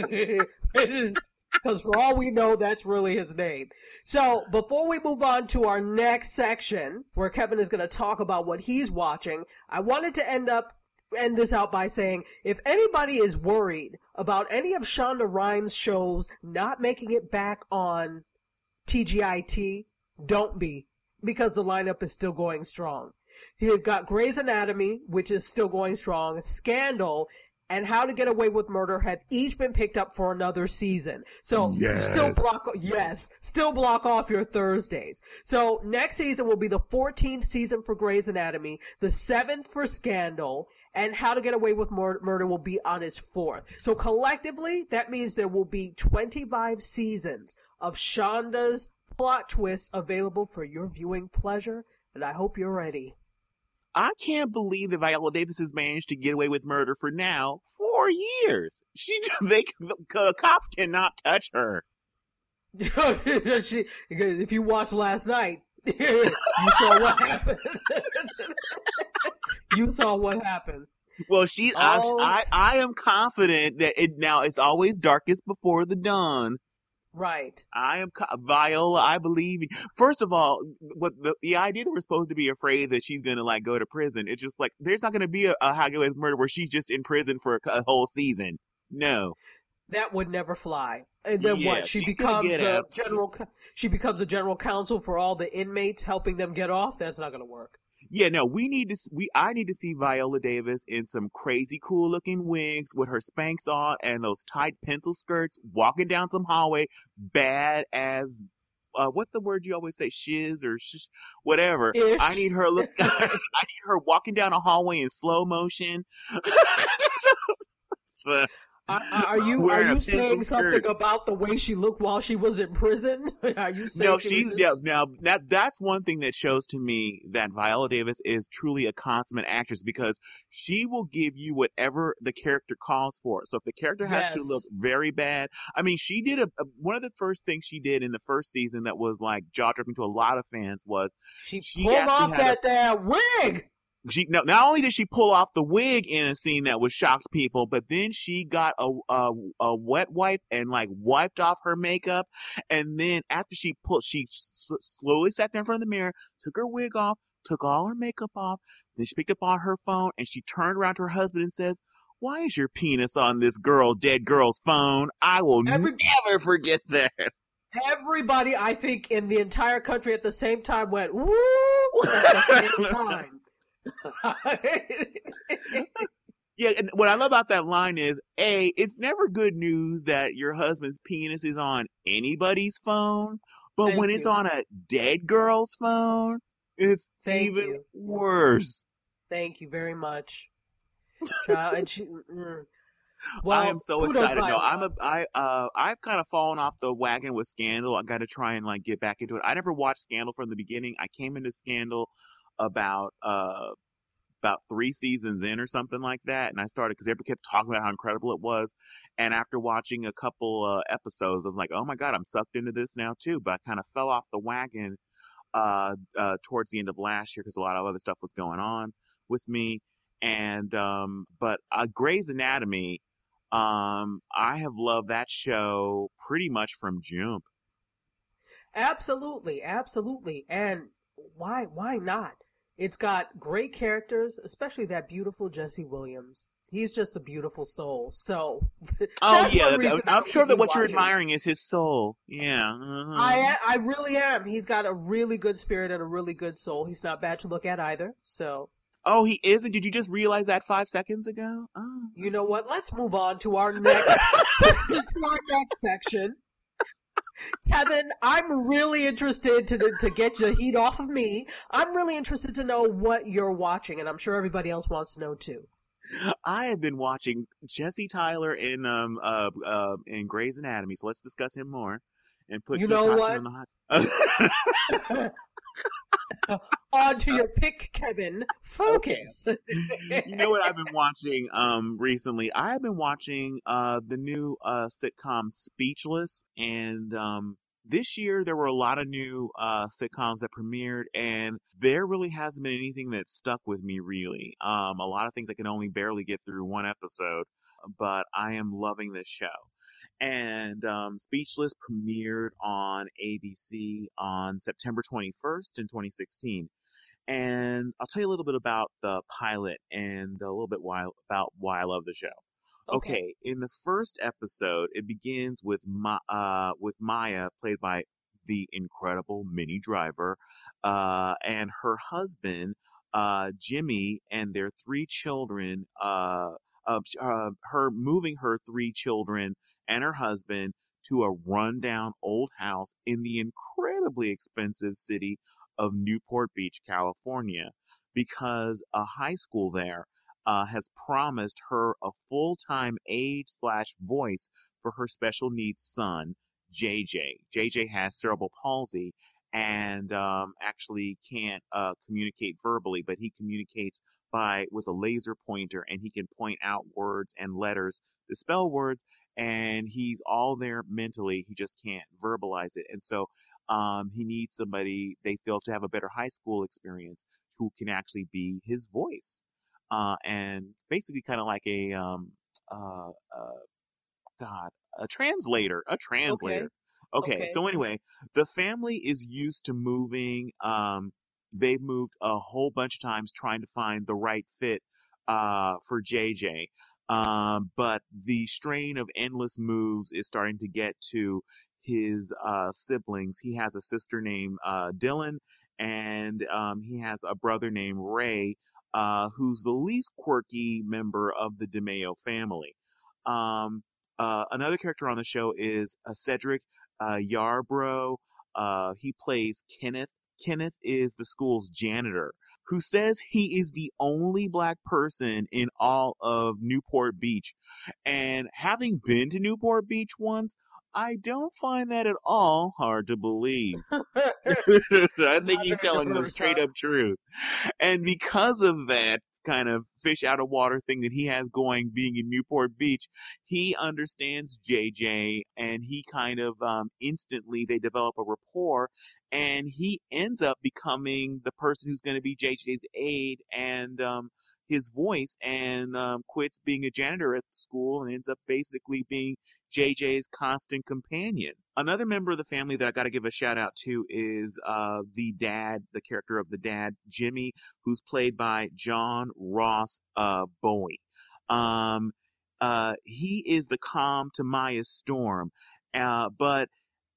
Because for all we know, that's really his name. So before we move on to our next section, where Kevin is going to talk about what he's watching, I wanted to end up end this out by saying if anybody is worried about any of Shonda Rhimes' shows not making it back on TGIT, don't be because the lineup is still going strong. You've got Grey's Anatomy, which is still going strong, Scandal, and How to Get Away with Murder have each been picked up for another season. So yes. still block yes, still block off your Thursdays. So next season will be the 14th season for Grey's Anatomy, the 7th for Scandal, and How to Get Away with Murder will be on its fourth. So collectively, that means there will be 25 seasons of Shonda's plot twists available for your viewing pleasure, and I hope you're ready. I can't believe that Viola Davis has managed to get away with murder for now four years. She, *laughs* they, the cops cannot touch her. *laughs* she, if you watched last night, *laughs* you saw what happened. you saw what happened. Well, she, oh. I, I, I am confident that it now it's always darkest before the dawn. Right. I am Viola. I believe. First of all, what the the idea that we're supposed to be afraid that she's gonna like go to prison. It's just like there's not gonna be a, a with Murder where she's just in prison for a, a, whole season. No. That would never fly. And then yeah, what? She becomes the out. general. She becomes a general counsel for all the inmates, helping them get off. That's not gonna work. Yeah, no, we need to. We I need to see Viola Davis in some crazy cool looking wigs with her Spanx on and those tight pencil skirts, walking down some hallway, bad as. Uh, what's the word you always say? Shiz or shish, whatever. Ish. I need her look. *laughs* I *laughs* need her walking down a hallway in slow motion. *laughs* Are, you are you saying something about the way she looked while she was in prison? *laughs* Are you saying no? She's yeah. Now that that's one thing that shows to me that Viola Davis is truly a consummate actress because she will give you whatever the character calls for. So if the character has yes. to look very bad, I mean, she did a, a, one of the first things she did in the first season that was like jaw dropping to a lot of fans was she, she pulled off that a, damn wig she no, not only did she pull off the wig in a scene that was shocked people, but then she got a, a, a wet wipe and like wiped off her makeup, and then after she pulled, she s- slowly sat there in front of the mirror, took her wig off, took all her makeup off, then she picked up on her phone and she turned around to her husband and says, "Why is your penis on this girl, dead girl's phone? I will Every- never forget that." Everybody, I think, in the entire country at the same time went woo at the same *laughs* time. *laughs* yeah, and what I love about that line is A, it's never good news that your husband's penis is on anybody's phone, but Thank when you. it's on a dead girl's phone, it's Thank even you. worse. Thank you very much. Child, and she, mm, well, I am so excited. No, I'm a I uh I've kind of fallen off the wagon with Scandal. I got to try and like get back into it. I never watched Scandal from the beginning. I came into Scandal about uh about three seasons in or something like that, and I started because everybody kept talking about how incredible it was. And after watching a couple uh, episodes, I was like, "Oh my god, I'm sucked into this now too." But I kind of fell off the wagon uh, uh, towards the end of last year because a lot of other stuff was going on with me. And um, but uh, Grey's Anatomy, um, I have loved that show pretty much from jump. Absolutely, absolutely, and why why not? It's got great characters, especially that beautiful Jesse Williams. He's just a beautiful soul. So, *laughs* oh yeah, I'm sure that what watching. you're admiring is his soul. Yeah, uh-huh. I I really am. He's got a really good spirit and a really good soul. He's not bad to look at either. So, oh, he isn't. Did you just realize that five seconds ago? Oh. You know what? Let's move on to our next *laughs* to our next section. Kevin, I'm really interested to to get the heat off of me. I'm really interested to know what you're watching, and I'm sure everybody else wants to know too. I have been watching Jesse Tyler in um uh uh in Grey's Anatomy, so let's discuss him more and put you know what. *laughs* *laughs* *laughs* On to your pick, Kevin. Focus. Okay. you know what I've been watching um recently? I have been watching uh the new uh sitcom Speechless and um this year there were a lot of new uh, sitcoms that premiered and there really hasn't been anything that stuck with me really um, a lot of things i can only barely get through one episode but i am loving this show and um, Speechless premiered on ABC on September 21st in 2016. And I'll tell you a little bit about the pilot and a little bit why, about why I love the show. Okay. okay. in the first episode, it begins with Ma, uh, with Maya, played by the incredible Minnie Driver, uh, and her husband, uh, Jimmy, and their three children, uh, uh, uh, her moving her three children and her husband to a rundown old house in the incredibly expensive city of Newport Beach, California, because a high school there uh, has promised her a full time aide slash voice for her special needs son, JJ. JJ has cerebral palsy and um, actually can't uh, communicate verbally, but he communicates by with a laser pointer, and he can point out words and letters to spell words, and he's all there mentally. He just can't verbalize it, and so um, he needs somebody they feel to have a better high school experience who can actually be his voice, uh, and basically kind of like a um, uh, uh, God, a translator, a translator. Okay. Okay, okay, so anyway, the family is used to moving. Um, they've moved a whole bunch of times trying to find the right fit uh, for JJ. Um, but the strain of endless moves is starting to get to his uh, siblings. He has a sister named uh, Dylan, and um, he has a brother named Ray, uh, who's the least quirky member of the DiMeo family. Um, uh, another character on the show is uh, Cedric uh, Yarbrough. He plays Kenneth. Kenneth is the school's janitor who says he is the only black person in all of Newport Beach. And having been to Newport Beach once, I don't find that at all hard to believe. *laughs* *laughs* I think he's telling the straight up truth. And because of that, kind of fish out of water thing that he has going being in Newport Beach, he understands JJ and he kind of um, instantly they develop a rapport and he ends up becoming the person who's going to be JJ's aide and um, his voice and um, quits being a janitor at the school and ends up basically being JJ's constant companion. Another member of the family that I got to give a shout out to is uh, the dad, the character of the dad, Jimmy, who's played by John Ross uh, Bowie. Um, uh, he is the calm to Maya's storm, uh, but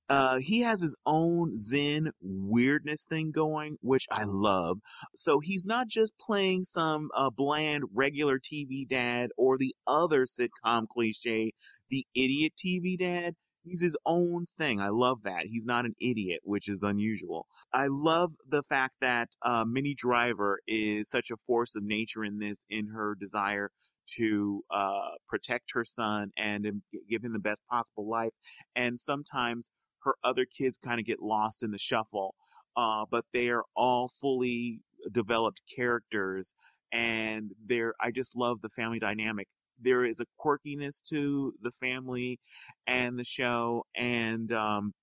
uh, he has his own Zen weirdness thing going, which I love. So he's not just playing some uh, bland regular TV dad or the other sitcom cliche, the idiot TV dad. He's his own thing. I love that. He's not an idiot, which is unusual. I love the fact that uh, Driver is such a force of nature in this, in her desire to uh, protect her son and give him the best possible life. And sometimes her other kids kind of get lost in the shuffle. Uh, but they are all fully developed characters and they're, I just love the family dynamic. There is a quirkiness to the family and the show and, um,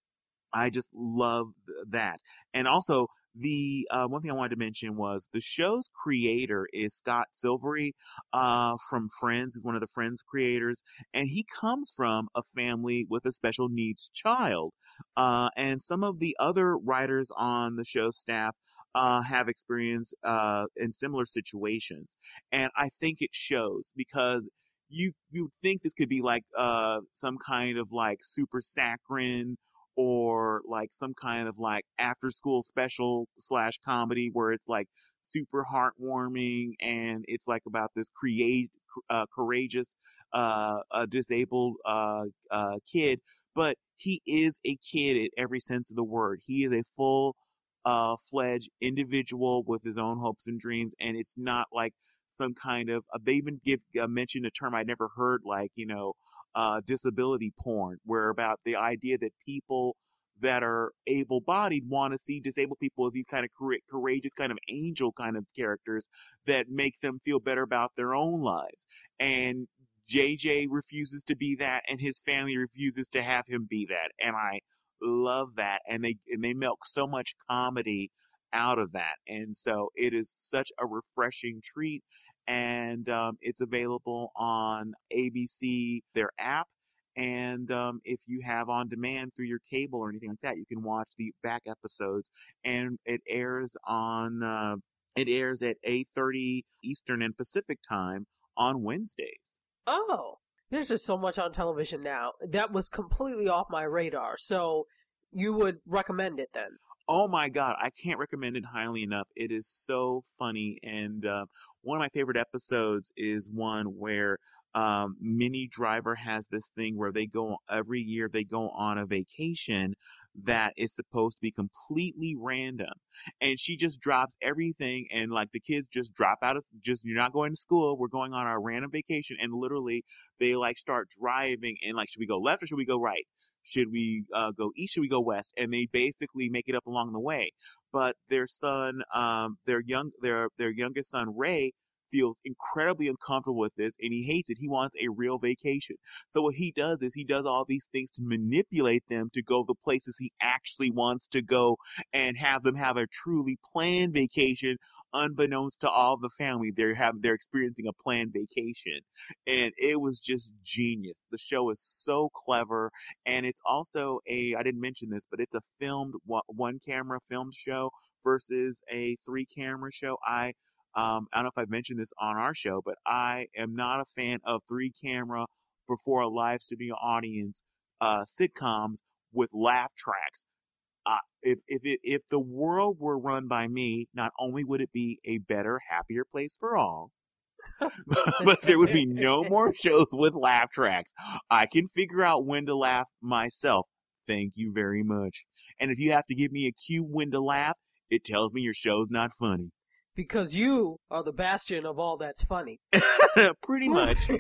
I just love that. And also the uh, one thing I wanted to mention was the show's creator is Scott Silveri uh, from Friends, is one of the Friends creators, and he comes from a family with a special needs child. Uh, and some of the other writers on the show staff uh, have experience uh, in similar situations, and I think it shows because you you would think this could be like uh, some kind of like super saccharine or like some kind of like after school special slash comedy where it's like super heartwarming and it's like about this create uh, courageous uh, a disabled uh, uh, kid but he is a kid in every sense of the word. He is a full uh, fledged individual with his own hopes and dreams and it's not like some kind of uh, they even give uh, mentioned a term i never heard like you know uh, disability porn, where about the idea that people that are able bodied want to see disabled people as these kind of courageous, kind of angel kind of characters that make them feel better about their own lives. And JJ refuses to be that, and his family refuses to have him be that. And I love that. And they, and they milk so much comedy out of that. And so it is such a refreshing treat and um, it's available on ABC, their app. And um, if you have on demand through your cable or anything like that, you can watch the back episodes. And it airs on uh, it airs at eight thirty Eastern and Pacific time on Wednesdays. Oh, there's just so much on television now that was completely off my radar. So you would recommend it then? Oh my god, I can't recommend it highly enough. It is so funny, and uh, one of my favorite episodes is one where um, Minnie Driver has this thing where they go every year they go on a vacation that is supposed to be completely random. And she just drops everything and like the kids just drop out of just you're not going to school, we're going on our random vacation and literally they like start driving and like should we go left or should we go right? Should we uh, go east? Should we go west? And they basically make it up along the way. But their son, um, their young, their their youngest son Ray feels incredibly uncomfortable with this and he hates it. He wants a real vacation. So what he does is he does all these things to manipulate them to go the places he actually wants to go and have them have a truly planned vacation unbeknownst to all the family. They're having, they're experiencing a planned vacation and it was just genius. The show is so clever and it's also a, I didn't mention this, but it's a filmed one camera filmed show versus a three camera show. I um, I don't know if I've mentioned this on our show, but I am not a fan of three camera before a live studio audience uh, sitcoms with laugh tracks. Uh, if if it, if the world were run by me, not only would it be a better, happier place for all, *laughs* but there would be no more shows with laugh tracks. I can figure out when to laugh myself. Thank you very much. And if you have to give me a cue when to laugh, it tells me your show's not funny because you are the bastion of all that's funny. *laughs* Pretty much. *laughs* *laughs* so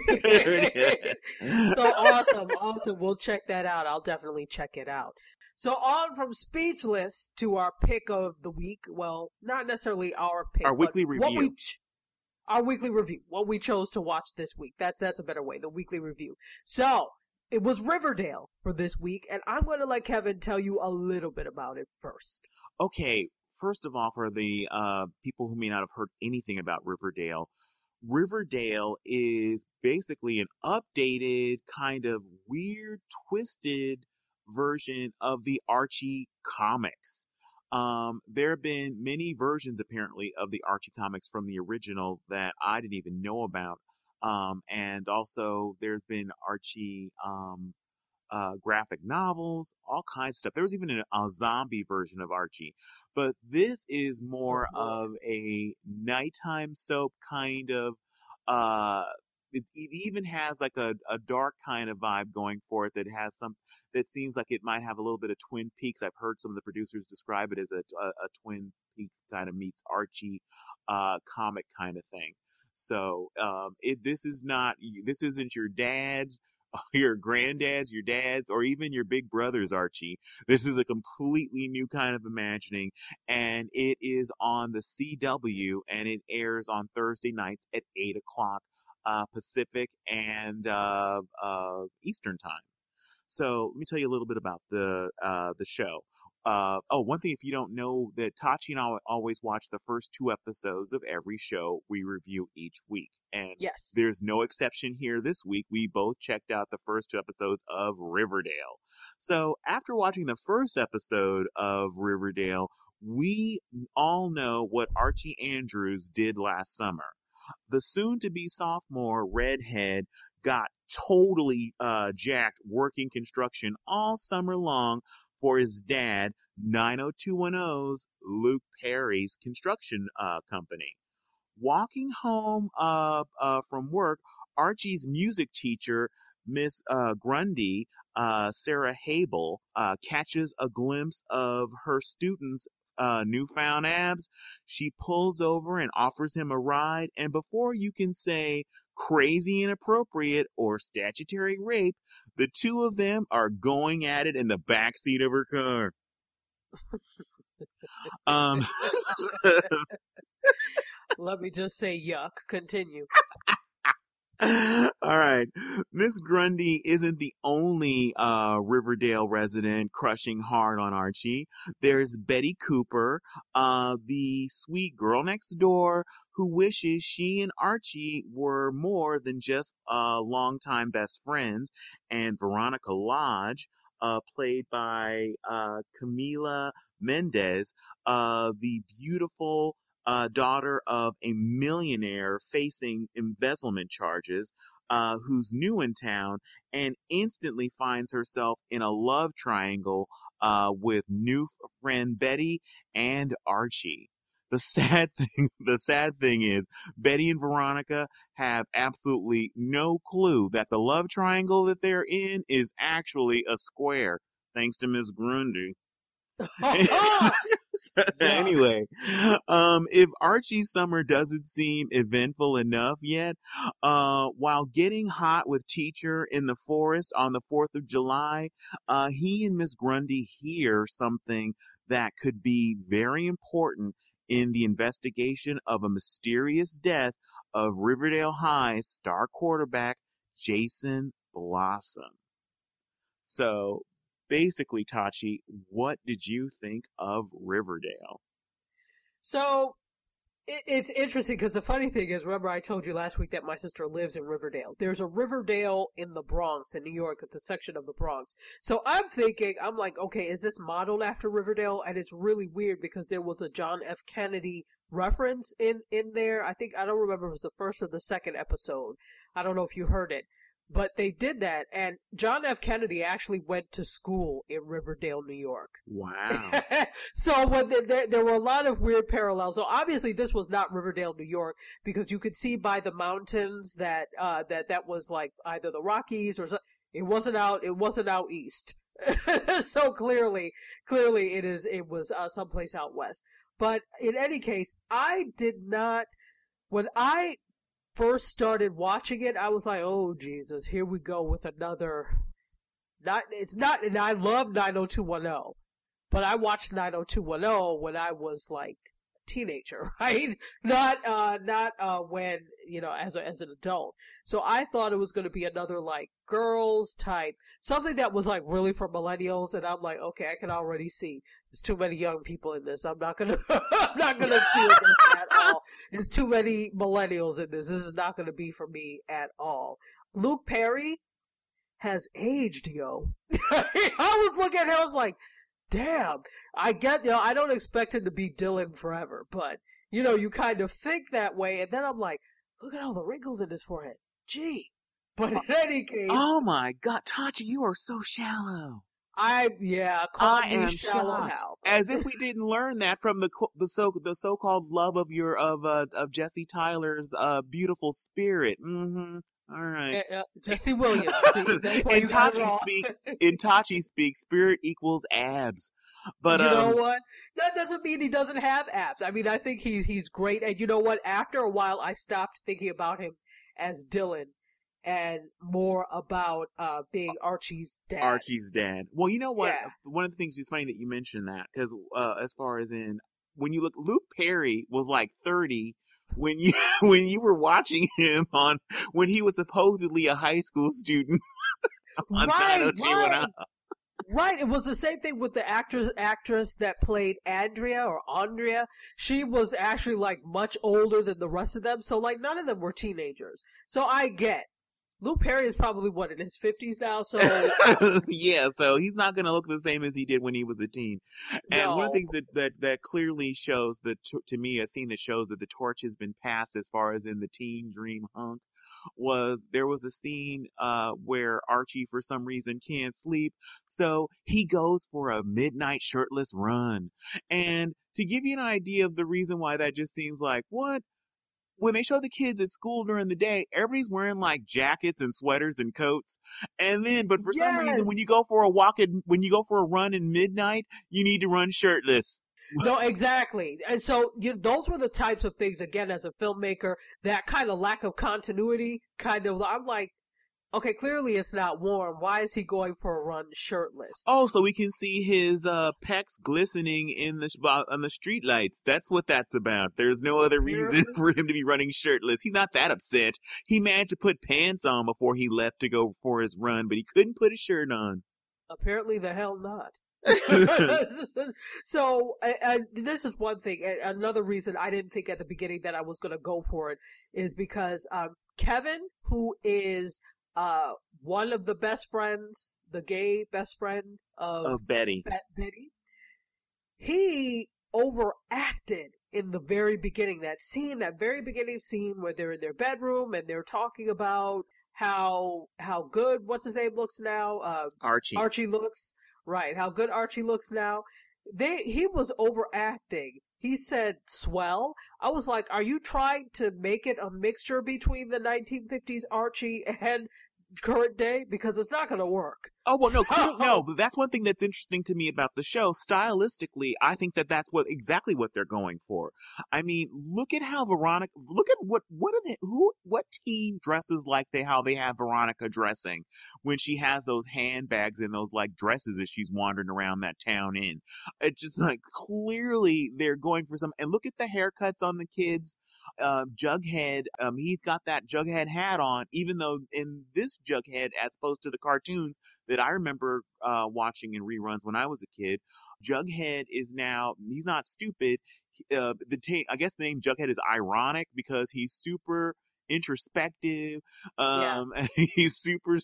awesome, awesome. We'll check that out. I'll definitely check it out. So on from Speechless to our pick of the week. Well, not necessarily our pick. Our weekly review. Ch- our weekly review. What we chose to watch this week. That that's a better way. The weekly review. So it was Riverdale for this week, and I'm going to let Kevin tell you a little bit about it first. Okay, first of all, for the uh, people who may not have heard anything about Riverdale, Riverdale is basically an updated, kind of weird, twisted version of the Archie comics. Um, there have been many versions, apparently, of the Archie comics from the original that I didn't even know about. Um, and also, there's been Archie um, uh, graphic novels, all kinds of stuff. There was even a, a zombie version of Archie, but this is more oh, of a nighttime soap kind of. Uh, it, it, even has like a, a dark kind of vibe going for it that has some that seems like it might have a little bit of Twin Peaks. I've heard some of the producers describe it as a, a, a Twin Peaks kind of meets Archie uh, comic kind of thing. So um, it, this is not this isn't your dad's *laughs* your granddad's, your dad's, or even your big brother's Archie. This is a completely new kind of imagining, and it is on the CW, and it airs on Thursday nights at eight o'clock uh, Pacific and uh, uh, Eastern time. So let me tell you a little bit about the uh, the show. Uh, oh, one thing if you don't know that Tachi and I always watch the first two episodes of every show we review each week. And yes. there's no exception here this week. We both checked out the first two episodes of Riverdale. So after watching the first episode of Riverdale, we all know what Archie Andrews did last summer. The soon to be sophomore redhead got totally uh, jacked working construction all summer long for his dad, 90210's Luke Perry's construction uh, company. Walking home uh, uh, from work, Archie's music teacher, Miss uh, Grundy, uh, Sarah Habel, uh, catches a glimpse of her student's uh, newfound abs. She pulls over and offers him a ride, and before you can say crazy inappropriate or statutory rape, the two of them are going at it in the back seat of her car. um, *laughs* Let me just say yuck. Continue. *laughs* *laughs* All right. Miss Grundy isn't the only uh, Riverdale resident crushing hard on Archie. There's Betty Cooper, uh, the sweet girl next door who wishes she and Archie were more than just uh, longtime best friends, and Veronica Lodge, uh, played by uh, Camila Mendes, uh, the beautiful uh, daughter of a millionaire facing embezzlement charges, uh, who's new in town and instantly finds herself in a love triangle uh, with new friend Betty and Archie. The *laughs* sad thing, the sad thing is Betty and Veronica have absolutely no clue that the love triangle that they're in is actually a square, thanks to Miss Grundy. *laughs* *laughs* anyway, um, if Archie's summer doesn't seem eventful enough yet, uh, while getting hot with teacher in the forest on the 4th of July, uh, he and Miss Grundy hear something that could be very important in the investigation of a mysterious death of Riverdale High's star quarterback, Jason Blossom. So basically, Tachi, what did you think of Riverdale? So it, it's interesting because the funny thing is, remember I told you last week that my sister lives in Riverdale. There's a Riverdale in the Bronx in New York. It's a section of the Bronx. So I'm thinking, I'm like, okay, is this modeled after Riverdale? And it's really weird because there was a John F. Kennedy reference in in there. I think I don't remember it was the first or the second episode. I don't know if you heard it, but they did that, and John F. Kennedy actually went to school in Riverdale, New York. Wow. *laughs* so when the, there, there were a lot of weird parallels. So obviously this was not Riverdale, New York, because you could see by the mountains that uh, that that was like either the Rockies or it wasn't out. It wasn't out east. *laughs* so clearly, clearly it is. It was uh, someplace out west. But in any case, I did not. When I first started watching it, I was like, "Oh Jesus, here we go with another." Not it's not, and I love 90210, but I watched 90210 when I was like a teenager, *laughs* right? Not uh, not uh, when you know as a, as an adult. So I thought it was going to be another like girls type, something that was like really for millennials, and I'm like, okay, I can already see there's too many young people in this. I'm not gonna, *laughs* I'm not gonna feel this at *laughs* all. There's too many millennials in this. This is not gonna be for me at all. Luke Perry has aged, yo. *laughs* I was looking at him, I was like, damn. I get, you know, I don't expect him to be Dylan forever, but, you know, you kind of think that way, and then I'm like, look at all the wrinkles in his forehead. Gee. But uh, in any case. Oh my god, Tachi, you are so shallow. I yeah, I am shocked. As if we didn't learn that from the the so the so called love of your of uh, of Jesse Tyler's uh beautiful spirit. Mm-hmm. All right, uh, *laughs* Jesse Williams. See, in Tachi speak, *laughs* in Tachi speak, spirit equals abs. But you um, know what? That doesn't mean he doesn't have abs. I mean, I think he's he's great. And you know what? After a while, I stopped thinking about him as Dylan and more about uh, being Archie's dad. Archie's dad. Well, you know what? Yeah. One of the things is funny that you mentioned that because uh, as far as in when you look, Luke Perry was like thirty when you *laughs* when you were watching him on when he was supposedly a high school student. *laughs* on right, right. Right, it was the same thing with the actress actress that played Andrea or Andrea. She was actually like much older than the rest of them, so like none of them were teenagers. So I get Luke Perry is probably what in his fifties now, so *laughs* yeah, so he's not going to look the same as he did when he was a teen. And no. one of the things that that, that clearly shows that to, to me, a scene that shows that the torch has been passed as far as in the teen dream hunk was there was a scene uh, where Archie for some reason can't sleep, so he goes for a midnight shirtless run. And to give you an idea of the reason why that just seems like what when they show the kids at school during the day, everybody's wearing like jackets and sweaters and coats. And then, but for yes. some reason, when you go for a walk at, when you go for a run in midnight, you need to run shirtless. no, *laughs* exactly. And so you know, those were the types of things, again, as a filmmaker, that kind of lack of continuity, kind of, I'm like, Okay, clearly it's not warm. Why is he going for a run shirtless? Oh, so we can see his uh, pecs glistening in the on the street lights. That's what that's about. There's no other reason *laughs* for him to be running shirtless. He's not that upset. He managed to put pants on before he left to go for his run, but he couldn't put a shirt on. Apparently, the hell not. *laughs* *laughs* so uh, this is one thing. Another reason I didn't think at the beginning that I was going to go for it is because um, Kevin, who is uh, one of the best friends, the gay best friend of, of Betty. Be- Betty, he overacted in the very beginning. That scene, that very beginning scene where they're in their bedroom and they're talking about how how good what's his name looks now. Uh, Archie. Archie looks right. How good Archie looks now. They he was overacting he said swell. I was like, are you trying to make it a mixture between the 1950s Archie and current day? Because it's not going to work. Oh well, no, so... no, but that's one thing that's interesting to me about the show. Stylistically, I think that that's what exactly what they're going for. I mean, look at how Veronica. Look at what what are they? Who what teen dresses like they how they have Veronica dressing when she has those handbags and those like dresses as she's wandering around that town in. It's just like clearly they're going for some. And look at the haircuts on the kids. Uh, Jughead, um, he's got that Jughead hat on, even though in this Jughead, as opposed to the cartoons, that I remember uh, watching in reruns when I was a kid. Jughead is now he's not stupid. Uh, the t- I guess the name Jughead is ironic because he's super introspective. Um, *laughs* yeah. he's super,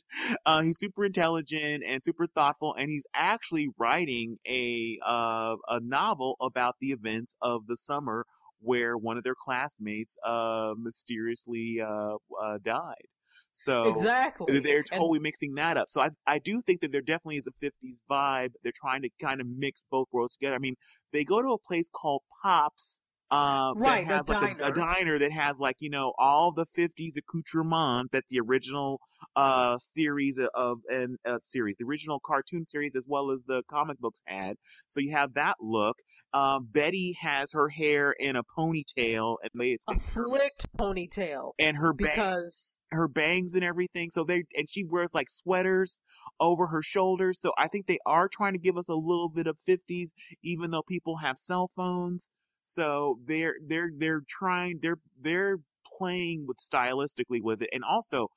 uh, he's super intelligent and super thoughtful, and he's actually writing a uh, a novel about the events of the summer where one of their classmates uh, mysteriously uh, uh, died. So exactly, they're totally and, mixing that up. So I I do think that there definitely is a '50s vibe. They're trying to kind of mix both worlds together. I mean, they go to a place called Pops uh, right, that has a like diner. A, a, diner. that has like you know all the 50s accoutrement that the original uh series of and uh, series the original cartoon series as well as the comic books had. So you have that look. Um, Betty has her hair in a ponytail and it's a slicked ponytail and her because bang, her bangs and everything. So they and she wears like sweaters over her shoulders. So I think they are trying to give us a little bit of 50s even though people have cell phones so they're they're they're trying they're they're playing with stylistically with it. And also,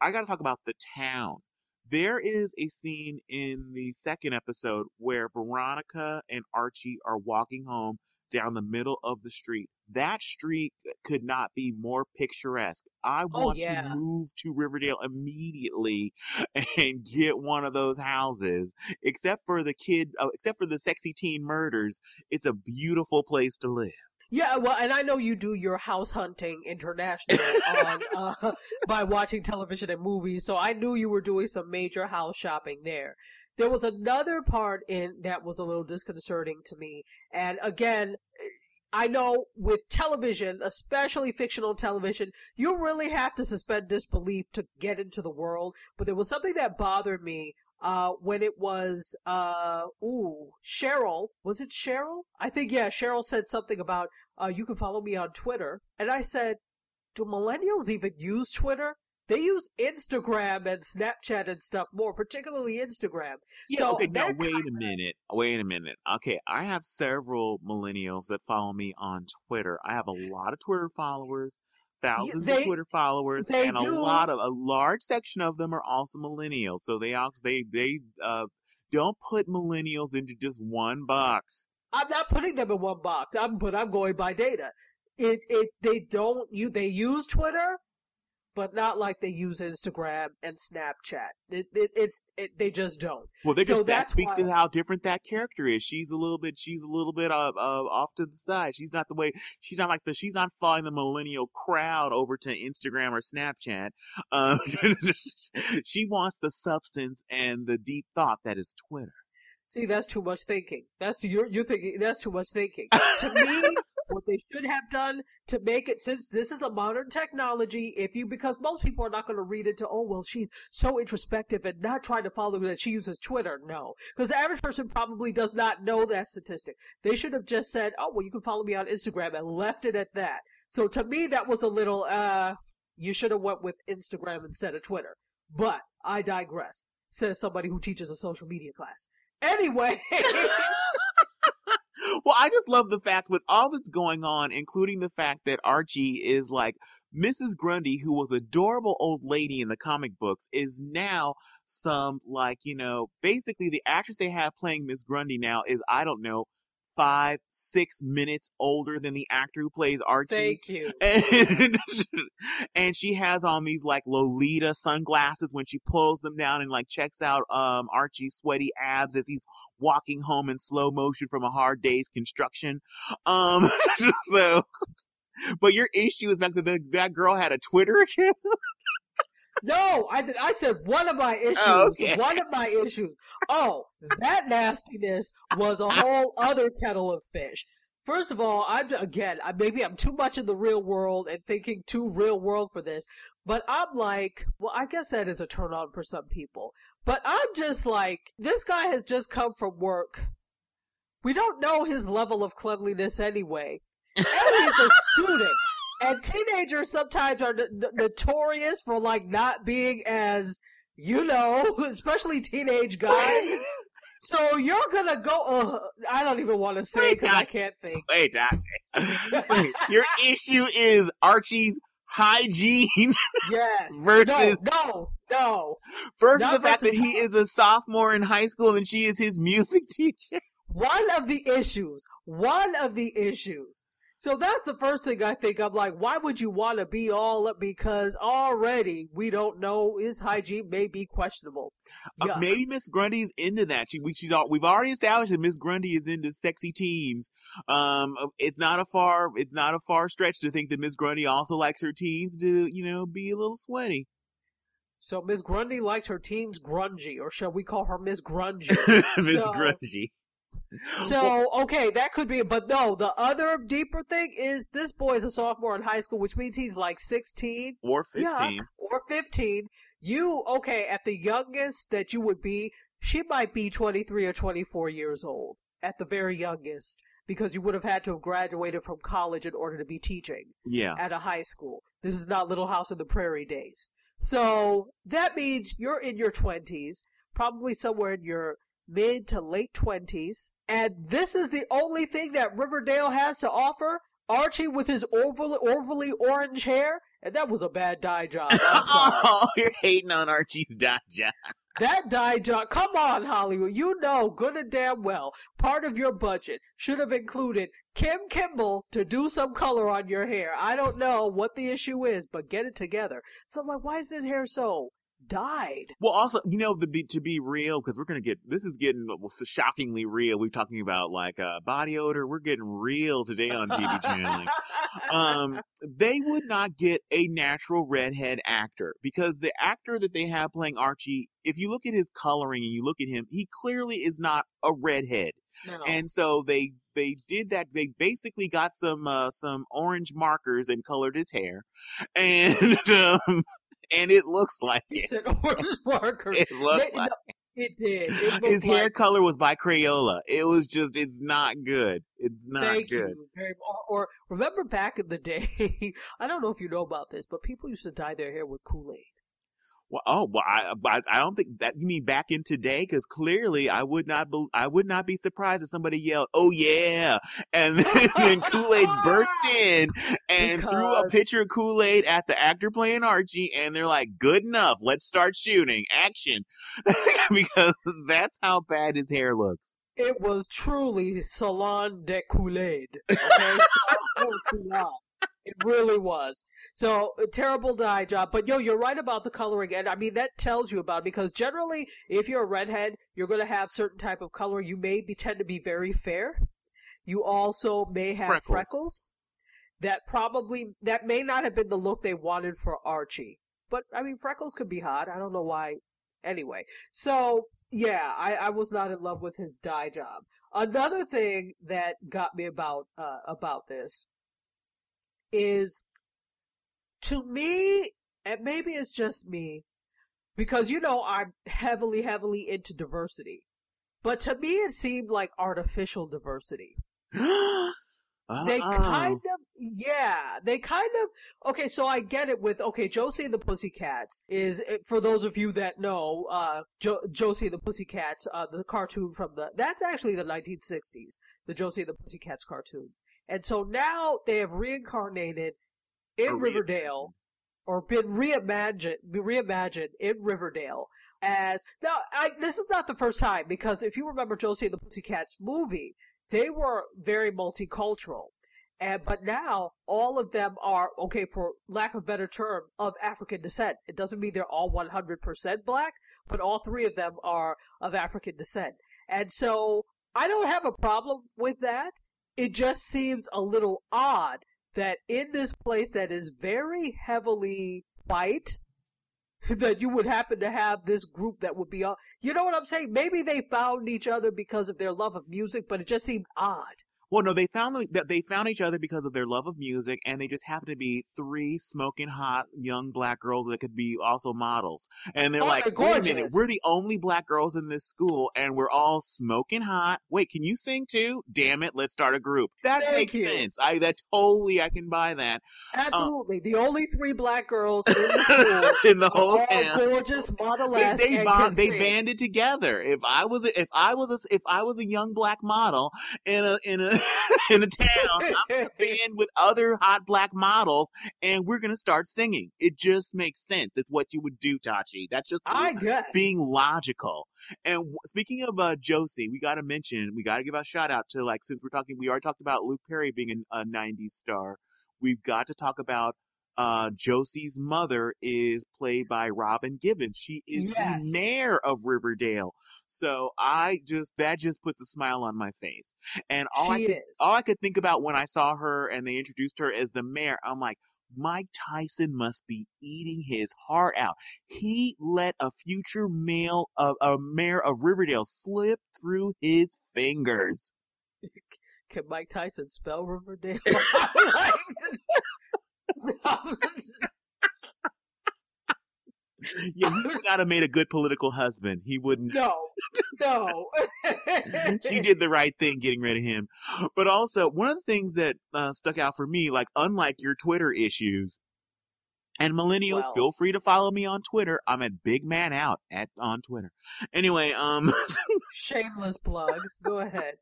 I got to talk about the town. There is a scene in the second episode where Veronica and Archie are walking home down the middle of the street. That street could not be more picturesque. I Oh want yeah. to move to Riverdale immediately *laughs* and get one of those houses. Except for the kid, uh, except for the sexy teen murders, it's a beautiful place to live. Yeah, well, and I know you do your house hunting international on *laughs* uh, by watching television and movies, so I knew you were doing some major house shopping there. There was another part in that was a little disconcerting to me, and again, I know with television, especially fictional television, you really have to suspend disbelief to get into the world. But there was something that bothered me uh, when it was, uh, ooh, Cheryl. Was it Cheryl? I think, yeah, Cheryl said something about, uh, you can follow me on Twitter. And I said, do millennials even use Twitter? They use Instagram and Snapchat and stuff more, particularly Instagram. Yeah, so okay, now wait a minute. Wait a minute. Okay, I have several millennials that follow me on Twitter. I have a lot of Twitter followers, thousands they- of Twitter followers, they and a lot of a large section of them are also millennials. So they they they uh don't put millennials into just one box. I'm not putting them in one box. I'm but I'm going by data. It it they don't you they use Twitter, but not like they use Instagram and Snapchat. It, it it's it, they just don't. Well, they So just that speaks to how different that character is. She's a little bit, she's a little bit uh, uh, off to the side. She's not the way. She's not like the. She's not following the millennial crowd over to Instagram or Snapchat. Uh, *laughs* she wants the substance and the deep thought that is Twitter. See, that's too much thinking. That's you're you're thinking that's too much thinking. *laughs* to me, what they should have done to make it since this is a modern technology, if you because most people are not going to read into oh well she's so introspective and not trying to follow that she uses Twitter. No, because the average person probably does not know that statistic. They should have just said oh well you can follow me on Instagram and left it at that. So to me that was a little uh you should have went with Instagram instead of Twitter. But I digress. Says somebody who teaches a social media class. Anyway. *laughs* Well, I just love the fact with all that's going on, including the fact that Archie is like Mrs. Grundy, who was adorable old lady in the comic books, is now some like, you know, basically the actress they have playing Miss Grundy now is, I don't know, five, six minutes older than the actor who plays Archie. Thank you. *laughs* and, and she has on these like Lolita sunglasses when she pulls them down and like checks out um Archie's sweaty abs as he's walking home in slow motion from a hard day's construction. Um *laughs* so but your issue is back to that girl had a Twitter account. *laughs* No, I did. I said one of my oh, issues. Oh, okay. One of my issues. Oh, that nastiness was a whole other kettle of fish. First of all, I'm again, maybe I'm too much in the real world and thinking too real world for this, but I'm like, well, I guess that is a turn on for some people. But I'm just like, this guy has just come from work. We don't know his level of cleanliness anyway. And he's a *laughs* student. And teenagers sometimes are n- notorious for like not being as, you know, *laughs* especially teenage guys. *laughs* So you're gonna go? Uh, I don't even want to say because I can't think. Wait, Doc. *laughs* Your issue is Archie's hygiene. Yes. versus no, no, no. Versus Not the fact that he is a sophomore in high school and she is his music teacher. One of the issues. One of the issues. So that's the first thing I think. I'm like, why would you want to be all up? Because already we don't know his hygiene may be questionable. Uh, maybe Miss Grundy's into that. She, we, she's all, we've already established that Miss Grundy is into sexy teens. Um, it's not a far it's not a far stretch to think that Miss Grundy also likes her teens to you know be a little sweaty. So Miss Grundy likes her teens grungy, or shall we call her Miss *laughs* Grungy? Miss So- Grungy. So okay, that could be, but no. The other deeper thing is this boy is a sophomore in high school, which means he's like sixteen or Yuck. fifteen. or fifteen. You okay? At the youngest that you would be, she might be twenty three or twenty four years old at the very youngest, because you would have had to have graduated from college in order to be teaching Yeah. at a high school. This is not Little House on the Prairie days. So that means you're in your 20s, probably somewhere in your mid to late 20s, and this is the only thing that Riverdale has to offer. Archie with his overly, overly orange hair, and that was a bad dye job. I'm *laughs* sorry. oh, you're hating on Archie's dye job. That dye job, come on, Hollywood. You know good and damn well part of your budget should have included Kim Kimble to do some color on your hair. I don't know what the issue is, but get it together. So I'm like, why is his hair so dyed? Well, also, you know, the be, to be real, because we're gonna get this is getting well, so shockingly real. We're talking about like uh, body odor. We're getting real today on TV channeling. *laughs* um, they would not get a natural redhead actor because the actor that they have playing Archie, if you look at his coloring and you look at him, he clearly is not a redhead. no. And so they they did that. They basically got some uh, some orange markers and colored his hair, *laughs* and um, and it looks *laughs* like he it. said orange *laughs* marker. It looks like it did. It *laughs* his hair like- color was by Crayola. It was just it's not good. It's not Thank good. you. Or, or remember back in the day, I don't know if you know about this, but people used to dye their hair with Kool Aid. Well, oh, well, I, I don't think that you mean back in today, because clearly I would not, be, I would not be surprised if somebody yelled, "Oh yeah!" and then, *laughs* then Kool Aid burst in and threw a pitcher of Kool Aid at the actor playing Archie, and they're like, "Good enough, let's start shooting, action," *laughs* because that's how bad his hair looks. It was truly Salon de Kool Aid. Okay, *laughs* Salon de Kool-Aid. It really was. So a terrible dye job. But yo, you're right about the coloring, and I mean that tells you about it because generally, if you're a redhead, you're going to have certain type of color. You may be tend to be very fair. You also may have Freckles. freckles. That probably that may not have been the look they wanted for Archie. But I mean, freckles could be hot. I don't know why. Anyway, so yeah, I, I was not in love with his dye job. Another thing that got me about uh, about this is to me, and maybe it's just me, because you know I'm heavily, heavily into diversity. But to me, it seemed like artificial diversity. *gasps* They kind of, yeah, they kind of, okay, so I get it with, okay, Josie and the Pussycats is, eh, for those of you that know, uh, jo- Josie and the Pussycats, uh, the cartoon from the, that's actually the 1960s, the Josie and the Pussycats cartoon. And so now they have reincarnated in Or Riverdale, or been reimagined, reimagined in Riverdale as, now, I, this is not the first time, because if you remember Josie and the Pussycats movie, they were very multicultural. And, but now all of them are, okay, for lack of a better term, of African descent. It doesn't mean they're all 100% black, but all three of them are of African descent. And so I don't have a problem with that. It just seems a little odd that in this place that is very heavily white, *laughs* that you would happen to have this group that would be all, you know what I'm saying? Maybe they found each other because of their love of music, but it just seemed odd. Well, no, they found that they found each other because of their love of music, and they just happened to be three smoking hot young black girls that could be also models. And they're Oh, like, they're "Wait a minute, we're the only black girls in this school, and we're all smoking hot. Wait, can you sing too? Damn it, let's start a group. That Thank makes you. sense. I that totally I can buy that um, Absolutely. the only three black girls in the *laughs* school. in the whole town." gorgeous, They, model-esque, they, and bond, they banded together. If I was a, if I was a, if I was a young black model in a in a *laughs* in a town, I'm a band with other hot black models and we're going to start singing. It just makes sense. It's what you would do, Tachi. That's just I guess. being logical. And w- speaking of uh, Josie, we got to mention, we got to give a shout out to like, since we're talking, we already talked about Luke Perry being a, a 90s star. We've got to talk about uh, Josie's mother is played by Robin Givens. She is Yes. the mayor of Riverdale. So I just, that just puts a smile on my face. And all I could is. all I could think about when I saw her and they introduced her as the mayor, I'm like, Mike Tyson must be eating his heart out. He let a future male of a mayor of Riverdale slip through his fingers. *laughs* Can Mike Tyson spell Riverdale? *laughs* *laughs* Yeah, *laughs* he would not have made a good political husband. He wouldn't. no, no. *laughs* she did the right thing getting rid of him. But also, one of the things that uh, stuck out for me, like unlike your Twitter issues, and millennials, Well. feel free to follow me on Twitter. I'm at Big Man Out at on Twitter. Anyway, um, *laughs* Shameless plug. Go ahead.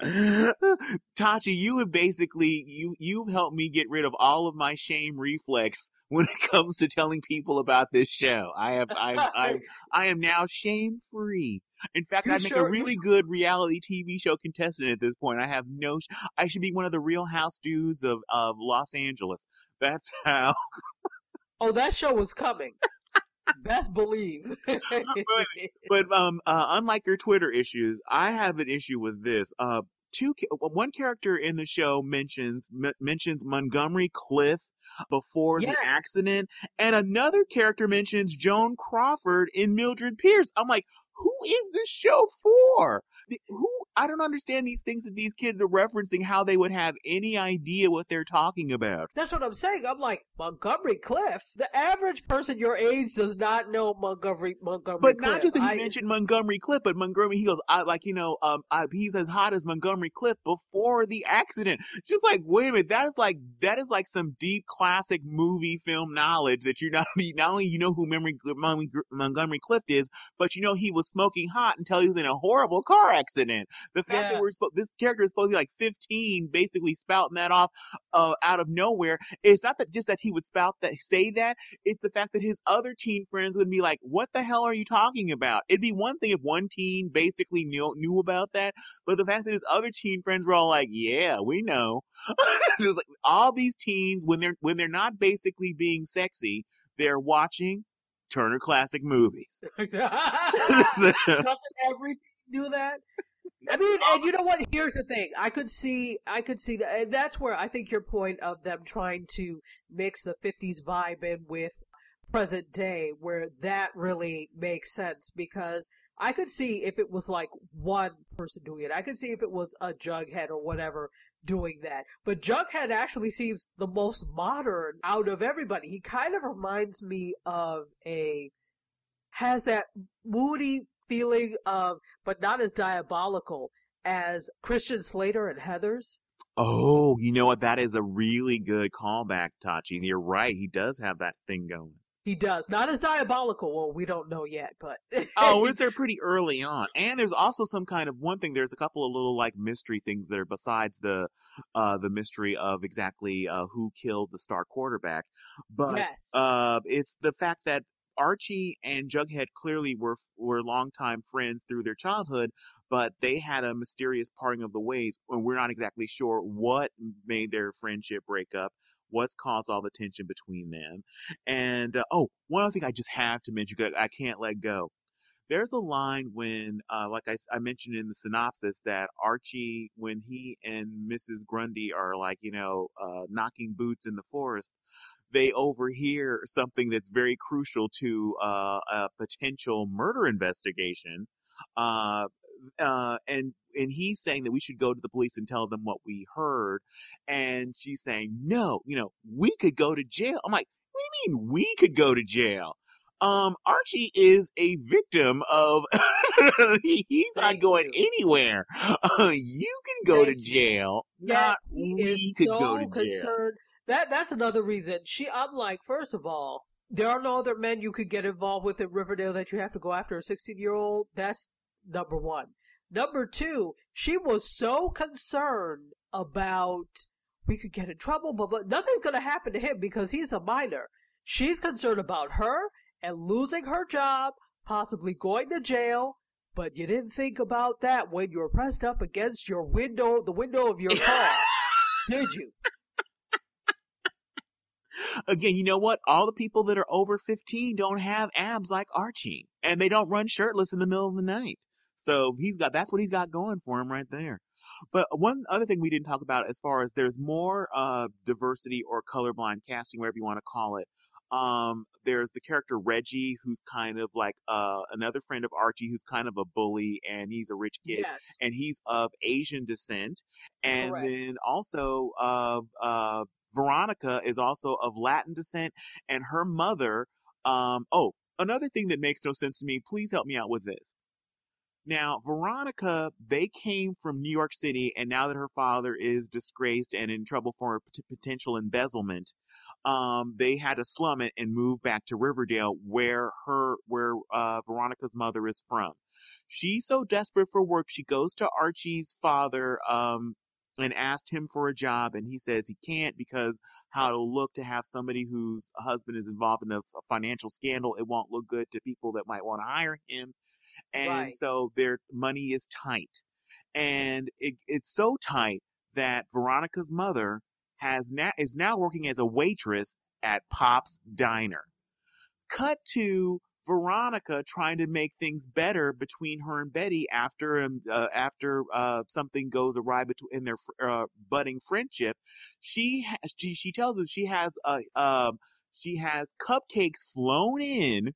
*laughs* Tachi, you have basically you you've helped me get rid of all of my shame reflex *laughs* when it comes to telling people about this show. I have I I *laughs* I am now shame free. In fact, You I make sure- a really good reality TV show contestant at this point. I have no. sh- I should be one of the Real House dudes of of Los Angeles. That's how. Oh, that show was coming. Best believe. *laughs* But um, uh, unlike your Twitter issues, I have an issue with this. Uh, two, one character in the show mentions m- mentions Montgomery Clift before Yes. the accident, and another character mentions Joan Crawford in Mildred Pierce. I'm like, who is this show for? Who? I don't understand these things that these kids are referencing. How they would have any idea what they're talking about? That's what I'm saying. I'm like Montgomery Clift. The average person your age does not know Montgomery Montgomery But Clift. not just that he I- mentioned Montgomery Clift, but Montgomery, he goes, I like, you know, um, I, he's as hot as Montgomery Clift before the accident. Just like, wait a minute, that is like, that is like some deep classic movie film knowledge that you're not, *laughs* not only you know who Montgomery, Montgomery, Montgomery Clift is, but you know he was smoking hot until he was in a horrible car accident. The fact that we're, this character is supposed to be like 15, basically spouting that off, uh, out of nowhere. It's not that just that he would spout that, say that, it's the fact that his other teen friends would be like, "What the hell are you talking about?" It'd be one thing if one teen basically knew knew about that, but the fact that his other teen friends were all like, "Yeah, we know," *laughs* just like all these teens when they're when they're not basically being sexy, they're watching Turner Classic Movies. *laughs* Doesn't everything do that? *laughs* I mean, and you know what? Here's the thing. I could see, I could see that, and that's where I think your point of them trying to mix the '50s vibe in with present day, where that really makes sense because I could see if it was like one person doing it. I could see if it was a Jughead or whatever doing that. But Jughead actually seems the most modern out of everybody. He kind of reminds me of a has that moody feeling of, but not as diabolical as Christian Slater and Heathers. oh, you know what? That is a really good callback, Tachi. You're right. He does have that thing going. He does. Not as diabolical. Well, we don't know yet, but. oh, it's *laughs* there pretty early on. And there's also some kind of one thing. There's a couple of little like mystery things there besides the uh the mystery of exactly uh who killed the star quarterback. But yes. uh it's the fact that Archie and Jughead clearly were were longtime friends through their childhood, but they had a mysterious parting of the ways, and we're not exactly sure what made their friendship break up. What's caused all the tension between them? And uh, oh, one other thing I just have to mention because I can't let go. There's a line when, uh, like I mentioned in the synopsis, that Archie, when he and Mrs. Grundy are like, you know, uh, knocking boots in the forest, they overhear something that's very crucial to uh, a potential murder investigation. Uh, uh, and and he's saying that we should go to the police and tell them what we heard, and she's saying no, you know, we could go to jail. I'm like, what do you mean we could go to jail? Um, Archie is a victim of. *laughs* he's Thank not going you. anywhere. Uh, *laughs* you can go Thank to jail. Yeah, not we could so go to concerned. That that's another reason. She, I'm like, first of all, there are no other men you could get involved with in Riverdale that you have to go after a 16 year old. That's number one. Number two, she was so concerned about we could get in trouble, but, but nothing's going to happen to him because he's a minor. She's concerned about her and losing her job, possibly going to jail. But you didn't think about that when you were pressed up against your window, the window of your *laughs* car, did you? Again, you know what? All the people that are over 15 don't have abs like Archie, and they don't run shirtless in the middle of the night. So he's got that's what he's got going for him right there. But one other thing we didn't talk about as far as there's more uh, diversity or colorblind casting, whatever you want to call it. Um, there's the character Reggie, who's kind of like uh, another friend of Archie, who's kind of a bully, and he's a rich kid, yes. and he's of Asian descent. And Correct. then also, uh, uh, Veronica is also of Latin descent, and her mother. Um, oh, another thing that makes no sense to me. Please help me out with this. Now, Veronica, they came from New York City, and now that her father is disgraced and in trouble for potential embezzlement, um, they had to slum it and move back to Riverdale, where her, where uh, Veronica's mother is from. She's so desperate for work, she goes to Archie's father, um, and asked him for a job, and he says he can't because how it'll look to have somebody whose husband is involved in a financial scandal. It won't look good to people that might want to hire him and right. so their money is tight, and it, it's so tight that Veronica's mother has now is now working as a waitress at Pop's Diner. Cut to Veronica trying to make things better between her and Betty after um, uh, after uh, something goes awry between in their uh, budding friendship. She has, she she tells us she has a um, she has cupcakes flown in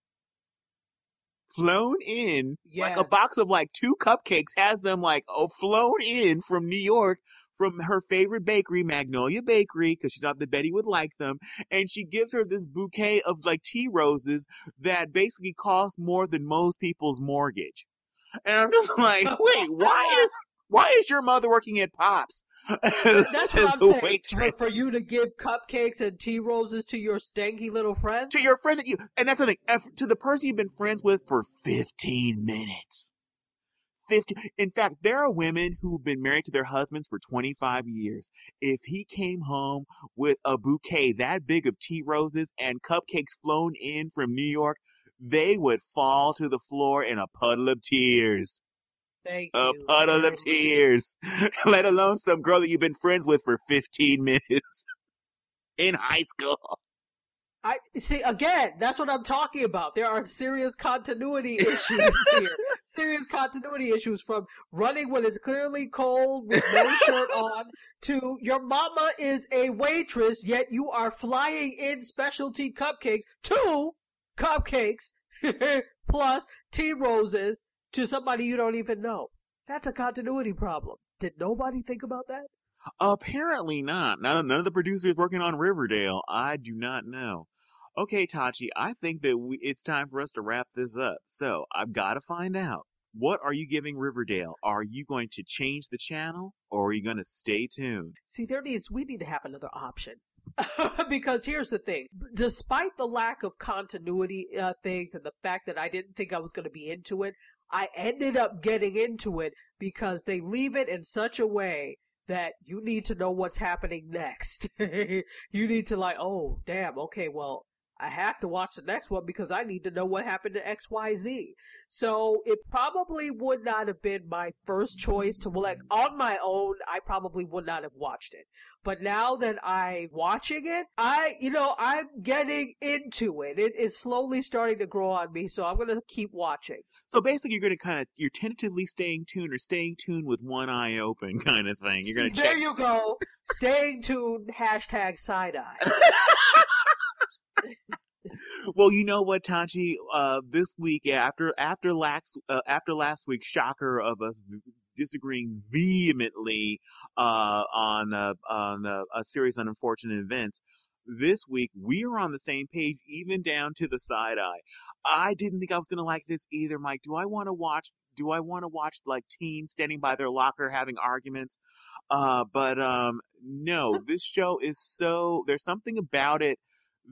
flown in yes. like a box of like two cupcakes has them like oh flown in from New York from her favorite bakery, Magnolia Bakery, because she thought that Betty would like them. And she gives her this bouquet of like tea roses that basically cost more than most people's mortgage. And I'm just *laughs* like, *laughs* wait, why is why is your mother working at Pops? *laughs* That's what I'm saying. For, for, you to give cupcakes and tea roses to your stanky little friend? To your friend that you, and that's the thing, to the person you've been friends with for 15 minutes. 50. In fact, there are women who've been married to their husbands for 25 years. If he came home with a bouquet that big of tea roses and cupcakes flown in from New York, they would fall to the floor in a puddle of tears. Thank a you. puddle of tears. *laughs* Let alone some girl that you've been friends with for 15 minutes *laughs* in high school. I see again, that's what I'm talking about. There are serious continuity *laughs* issues here. serious continuity issues from running when it's clearly cold with no shirt *laughs* on to your mama is a waitress, yet you are flying in specialty cupcakes, two cupcakes *laughs* plus tea roses to somebody you don't even know. That's a continuity problem. Did nobody think about that? Apparently not. None, none of the producers working on Riverdale. I do not know. Okay, Tachi, I think that we, it's time for us to wrap this up. So I've got to find out. What are you giving Riverdale? Are you going to change the channel or are you going to stay tuned? See, there needs, we need to have another option. *laughs* because here's the thing despite the lack of continuity uh, things and the fact that I didn't think I was going to be into it, I ended up getting into it because they leave it in such a way that you need to know what's happening next. *laughs* you need to like, oh, damn, okay, well, I have to watch the next one because I need to know what happened to XYZ. So it probably would not have been my first choice to like on my own, I probably would not have watched it. But now that I'm watching it, I, you know, I'm getting into it. It is slowly starting to grow on me, so I'm going to keep watching. So basically, you're going to kind of, you're tentatively staying tuned or staying tuned with one eye open *laughs* kind of thing. You're going to There you go. staying tuned, hashtag side eye. *laughs* *laughs* well, you know what, Tachi? Uh, this week after after last uh, after last week's shocker of us disagreeing vehemently uh, on uh, on uh, a series of unfortunate events. This week we are on the same page, even down to the side eye. I didn't think I was going to like this either, Mike. Do I want to watch? Do I want to watch like teens standing by their locker having arguments? Uh, but um, no, *laughs* this show is so. There's something about it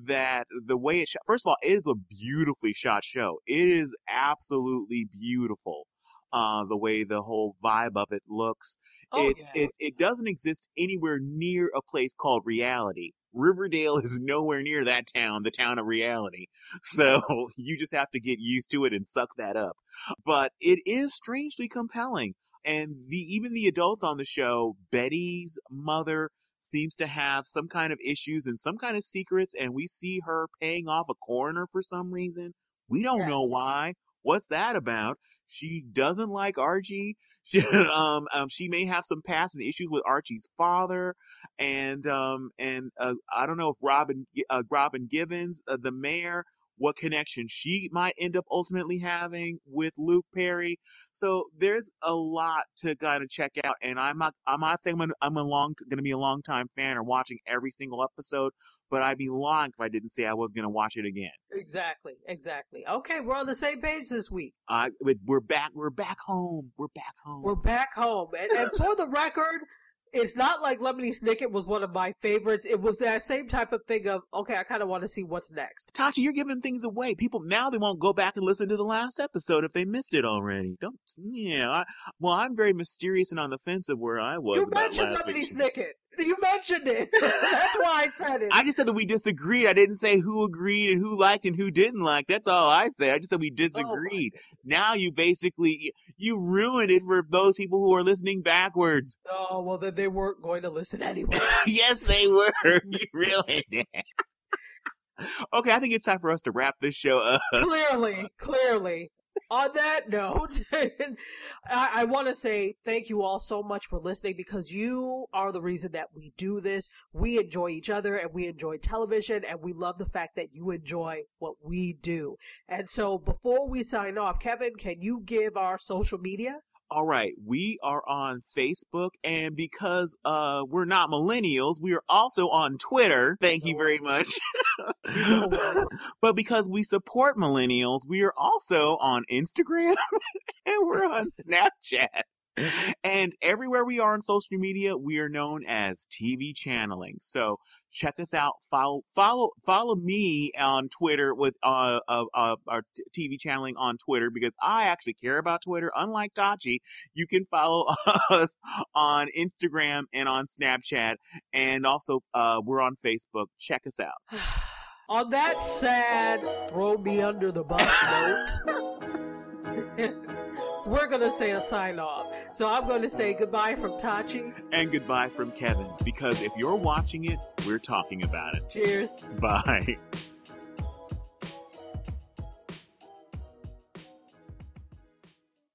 that the way it shot, first of all, it is a beautifully shot show. It is absolutely beautiful. Uh, the way the whole vibe of it looks. Oh, it's, yeah. it, it doesn't exist anywhere near a place called reality. Riverdale *laughs* is nowhere near that town, the town of reality. So *laughs* you just have to get used to it and suck that up. But it is strangely compelling. And the, even the adults on the show, Betty's mother seems to have some kind of issues and some kind of secrets. And we see her paying off a coroner for some reason. We don't know why. What's that about? She doesn't like Archie. *laughs* She, um, um, she may have some past and issues with Archie's father, and um, and uh, I don't know if Robin, uh, Robin Givens, uh, the mayor, what connection she might end up ultimately having with Luke Perry. So there's a lot to kind of check out, and I'm not, I'm not saying I'm, I'm a long, going to be a long time fan or watching every single episode, but I'd be lying if I didn't say I was going to watch it again. Exactly, exactly. Okay, we're on the same page this week. Uh, we're back, we're back home, we're back home. We're back home. And, and for the record, it's not like Lemony Snicket was one of my favorites. It was that same type of thing of, okay, I kind of want to see what's next. Tachi, you're giving things away. People now they won't go back and listen to the last episode if they missed it already. Don't yeah. I, well, I'm very mysterious and on the fence of where I was. You mentioned Lemony. Snicket. You mentioned it. *laughs* That's why I said it. I just said that we disagreed. I didn't say who agreed and who liked and who didn't like. That's all I said. I just said we oh disagreed. now you basically you ruined it for those people who are listening backwards. Oh, well, then they weren't going to listen anyway. *laughs* yes, they were. *laughs* you ruined it. okay, I think it's time for us to wrap this show up. clearly, clearly. On that note, *laughs* I, I want to say thank you all so much for listening because you are the reason that we do this. We enjoy each other and we enjoy television and we love the fact that you enjoy what we do. And so before we sign off, Kevin, can you give our social media? All right, we are on Facebook, and because uh we're not millennials, we are also on Twitter. Thank you very much. *laughs* but because we support millennials, we are also on Instagram *laughs* and we're on Snapchat. *laughs* And everywhere we are on social media, we are known as TV channeling. So check us out. Follow, follow, follow me on Twitter with uh, uh, uh our t- TV channeling on Twitter because I actually care about Twitter. Unlike Tachi, you can follow *laughs* us on Instagram and on Snapchat, and also uh we're on Facebook. Check us out. *sighs* On that sad throw me under the bus *laughs* note, *laughs* we're going to say a sign off. So I'm going to say goodbye from Tachi. And goodbye from Kevin because if you're watching it, we're talking about it. Cheers. Bye. *laughs*